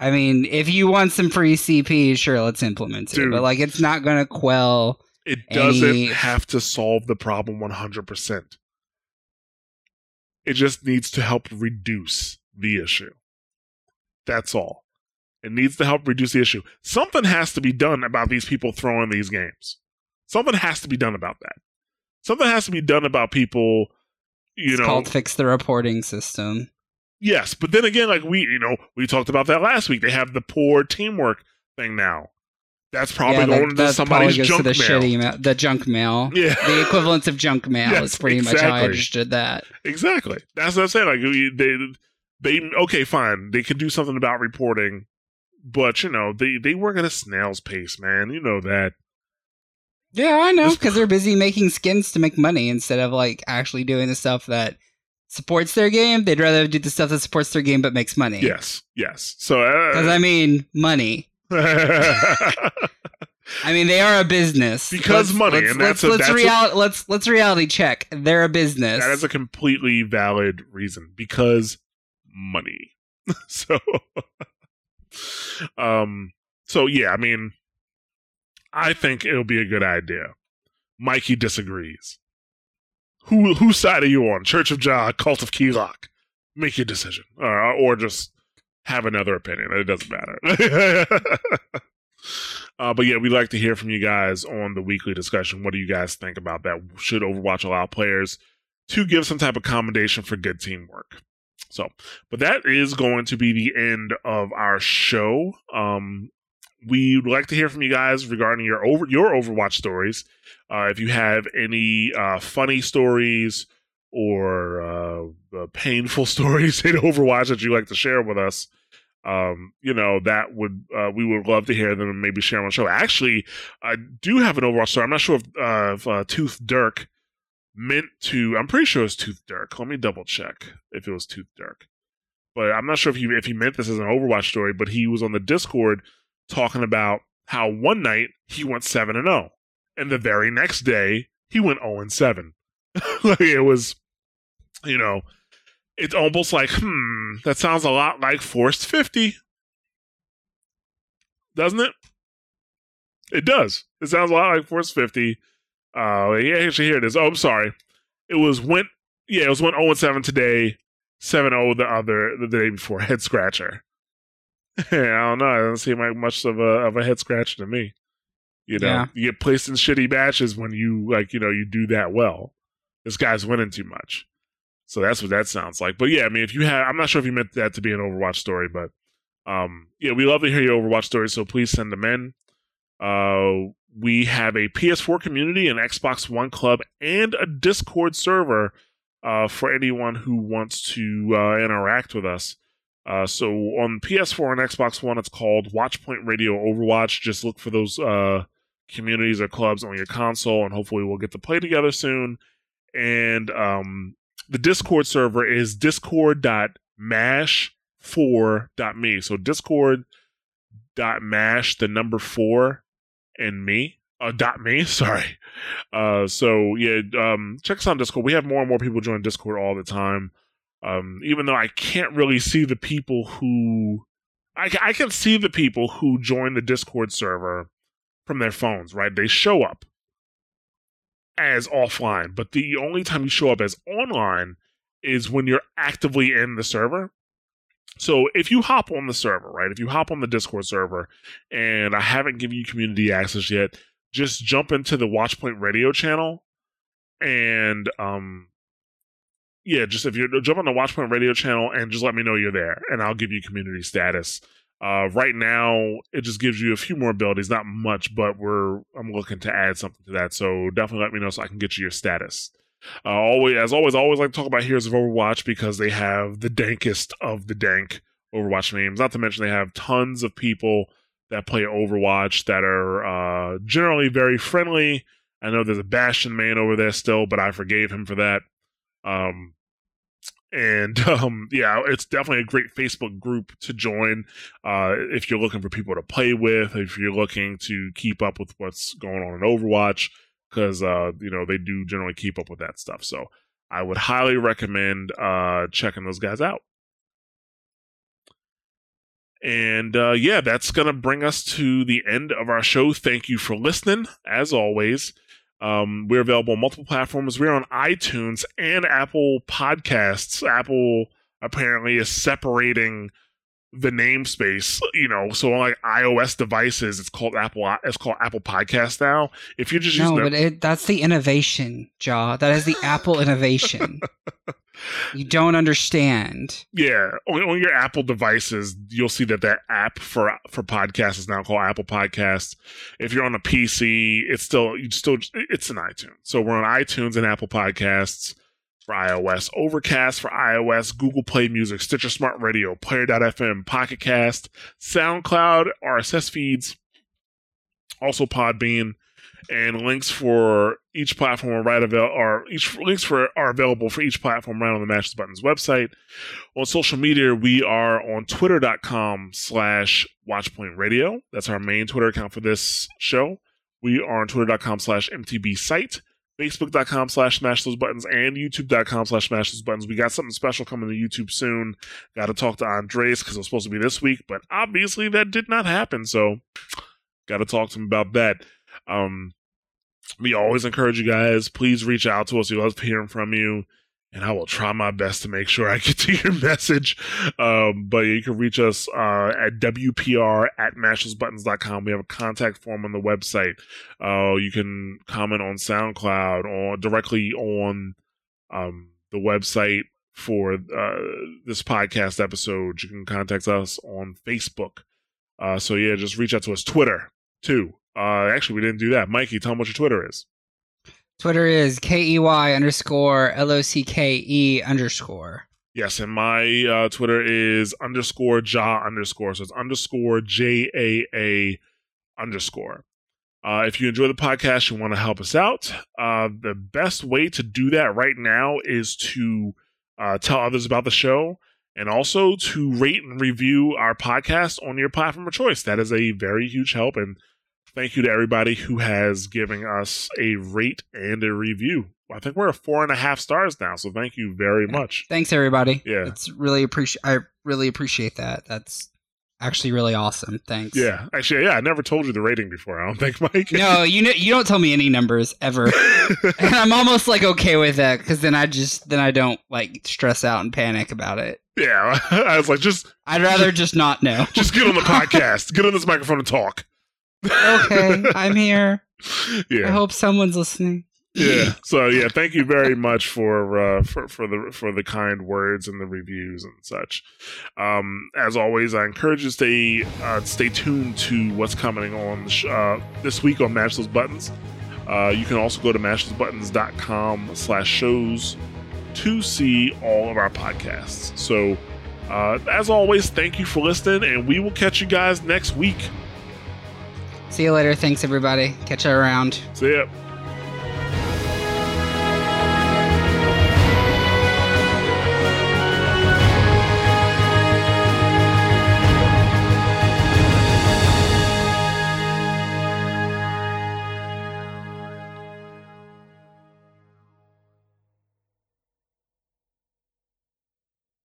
i mean if you want some free cp sure let's implement it Dude. but like it's not gonna quell It doesn't any- have to solve the problem 100%. It just needs to help reduce the issue. That's all. It needs to help reduce the issue. Something has to be done about these people throwing these games. Something has to be done about that. Something has to be done about people, you it's know. called fix the reporting system yes, but then again, like we, you know, we talked about that last week. They have the poor teamwork thing now. That's probably yeah, going that, into somebody's junk to the mail. mail the junk mail Yeah. the equivalent of junk mail Yes, is pretty much how i understood that Exactly. That's what I'm saying. Like they, they, okay, fine. They can do something about reporting, but you know, they they work at a snail's pace, man. You know that. Yeah, I know because they're busy making skins to make money instead of like actually doing the stuff that supports their game. They'd rather do the stuff that supports their game but makes money. Yes, yes. So, because uh, I mean money. I mean they are a business Because money, Let's, and let's, that's a- let's, that's a- let's let's reality check. They're a business. that is a completely valid reason because money. so, um, so yeah, I mean, I think it'll be a good idea. Mikey disagrees. Who whose side are you on? Church of Jah, Cult of Kelok? Make your decision, uh, or just have another opinion. It doesn't matter. uh, but yeah, we'd like to hear from you guys on the weekly discussion. What do you guys think about that? Should Overwatch allow players to give some type of commendation for good teamwork? So, but that is going to be the end of our show. Um, we'd like to hear from you guys regarding your over your Overwatch stories. Uh, if you have any uh, funny stories or uh, uh, painful stories in Overwatch that you'd like to share with us, um, you know that would uh, we would love to hear them and maybe share on the show. Actually, I do have an Overwatch story. I'm not sure if, uh, if uh, Tooth Dirk meant to. I'm pretty sure it was Tooth Dirk. Let me double check if it was Tooth Dirk. But I'm not sure if he if he meant this as an Overwatch story. But he was on the Discord talking about how one night he went seven and zero, and the very next day he went zero and seven. like it was, you know, it's almost like hmm, that sounds a lot like Forced Fifty. doesn't it? It does. It sounds a lot like Force 50. Uh, yeah, actually, here it is. Oh, I'm sorry. It was went. Yeah, it was went 0 7 today, 7 0 the other the day before. Head scratcher. I don't know. It doesn't seem like much of a of a head scratcher to me. You know, Yeah. you get placed in shitty matches when you like, you know, you do that well. This guy's winning too much. So that's what that sounds like. But yeah, I mean, if you have, I'm not sure if you meant that to be an Overwatch story, but um, yeah, we love to hear your Overwatch stories. So please send them in. Uh, we have a PS4 community, an Xbox One club, and a Discord server uh, for anyone who wants to uh, interact with us. Uh, so on PS4 and Xbox One, it's called Watchpoint Radio Overwatch. Just look for those uh, communities or clubs on your console, and hopefully we'll get to play together soon. And um, the Discord server is discord.mash4.me. So discord.mash, the number four, and me. Uh, dot me, sorry. Uh, so yeah, um, check us on Discord. We have more and more people join Discord all the time. Um, even though I can't really see the people who, I, I can see the people who join the Discord server from their phones, right? They show up as offline, but the only time you show up as online is when you're actively in the server. So if you hop on the server, right? If you hop on the Discord server and I haven't given you community access yet, just jump into the Watchpoint radio channel and um yeah, just if you jump on the Watchpoint radio channel and just let me know you're there and I'll give you community status. Uh, right now, it just gives you a few more abilities, not much, but we're I'm looking to add something to that. So definitely let me know so I can get you your status. Uh, always, as always, I always like to talk about Heroes of Overwatch because they have the dankest of the dank Overwatch names. Not to mention they have tons of people that play Overwatch that are uh, generally very friendly. I know there's a Bastion man over there still, but I forgave him for that. Um, and um, yeah, it's definitely a great Facebook group to join uh, if you're looking for people to play with, if you're looking to keep up with what's going on in Overwatch, because uh, you know they do generally keep up with that stuff. So I would highly recommend uh, checking those guys out. And uh, yeah, that's to bring us to the end of our show. Thank you for listening, as always. Um, we're available on multiple platforms. We're on iTunes and Apple Podcasts. Apple apparently is separating the namespace, you know, so on like iOS devices, it's called Apple. It's called Apple Podcast now. If you're just No, using but the, it, that's the innovation, Jaw. That is the Apple innovation. you don't understand. yeah, on, on your Apple devices, you'll see that that app for for podcasts is now called Apple Podcasts. If you're on a PC, it's still you still it's an iTunes. So we're on iTunes and Apple Podcasts for iOS, Overcast for iOS, Google Play Music, Stitcher Smart Radio, Player.fm, Pocket Cast, SoundCloud, RSS feeds, also Podbean, and links for each platform are right avail- are each links for are available for each platform right on the Mash Those Buttons website. On social media, we are on twitter.com slash watchpoint radio. That's our main Twitter account for this show. We are on twitter.com slash MTB site facebook.com slash mash those buttons and youtube.com slash mash those buttons. We got something special coming to youtube soon. Got to talk to andres because it was supposed to be this week but obviously that did not happen so got to talk to him about that. Um we always encourage you guys please reach out to us. We love hearing from you and I will try my best to make sure I get to your message. Um, but you can reach us uh, at WPR at mashthosebuttons.com. We have a contact form on the website. Uh, you can comment on SoundCloud or directly on um, the website for uh, this podcast episode. You can contact us on Facebook. Uh, so yeah, just reach out to us. Twitter too. Uh, actually, we didn't do that. Mikey, tell them what your Twitter is. Twitter is K E Y underscore L O C K E underscore. Yes, and my uh, Twitter is underscore ja underscore. So it's underscore J A A underscore. Uh, if you enjoy the podcast, you want to help us out, uh, the best way to do that right now is to uh, tell others about the show and also to rate and review our podcast on your platform of choice. That is a very huge help. And thank you to everybody who has given us a rate and a review. I think we're at four and a half stars now. So thank you very much. Thanks everybody. Yeah. It's really appreciate I really appreciate that. That's actually really awesome. Thanks. Yeah, actually, yeah, I never told you the rating before. I don't think, Mike. No, you know, you don't tell me any numbers ever, and I'm almost like okay with that because then I just then I don't like stress out and panic about it. yeah, I was like, just I'd rather just not know. just get on the podcast, get on this microphone and talk. Okay, I'm here. Yeah. I hope someone's listening. yeah. So yeah, thank you very much for uh, for for the for the kind words and the reviews and such. Um, as always, I encourage you to stay uh, stay tuned to what's coming on sh- uh, this week on Mash Those Buttons. Uh, you can also go to mashthosebuttons.com slash shows to see all of our podcasts. So, uh, as always, thank you for listening, and we will catch you guys next week. See you later. Thanks, everybody. Catch you around. See ya.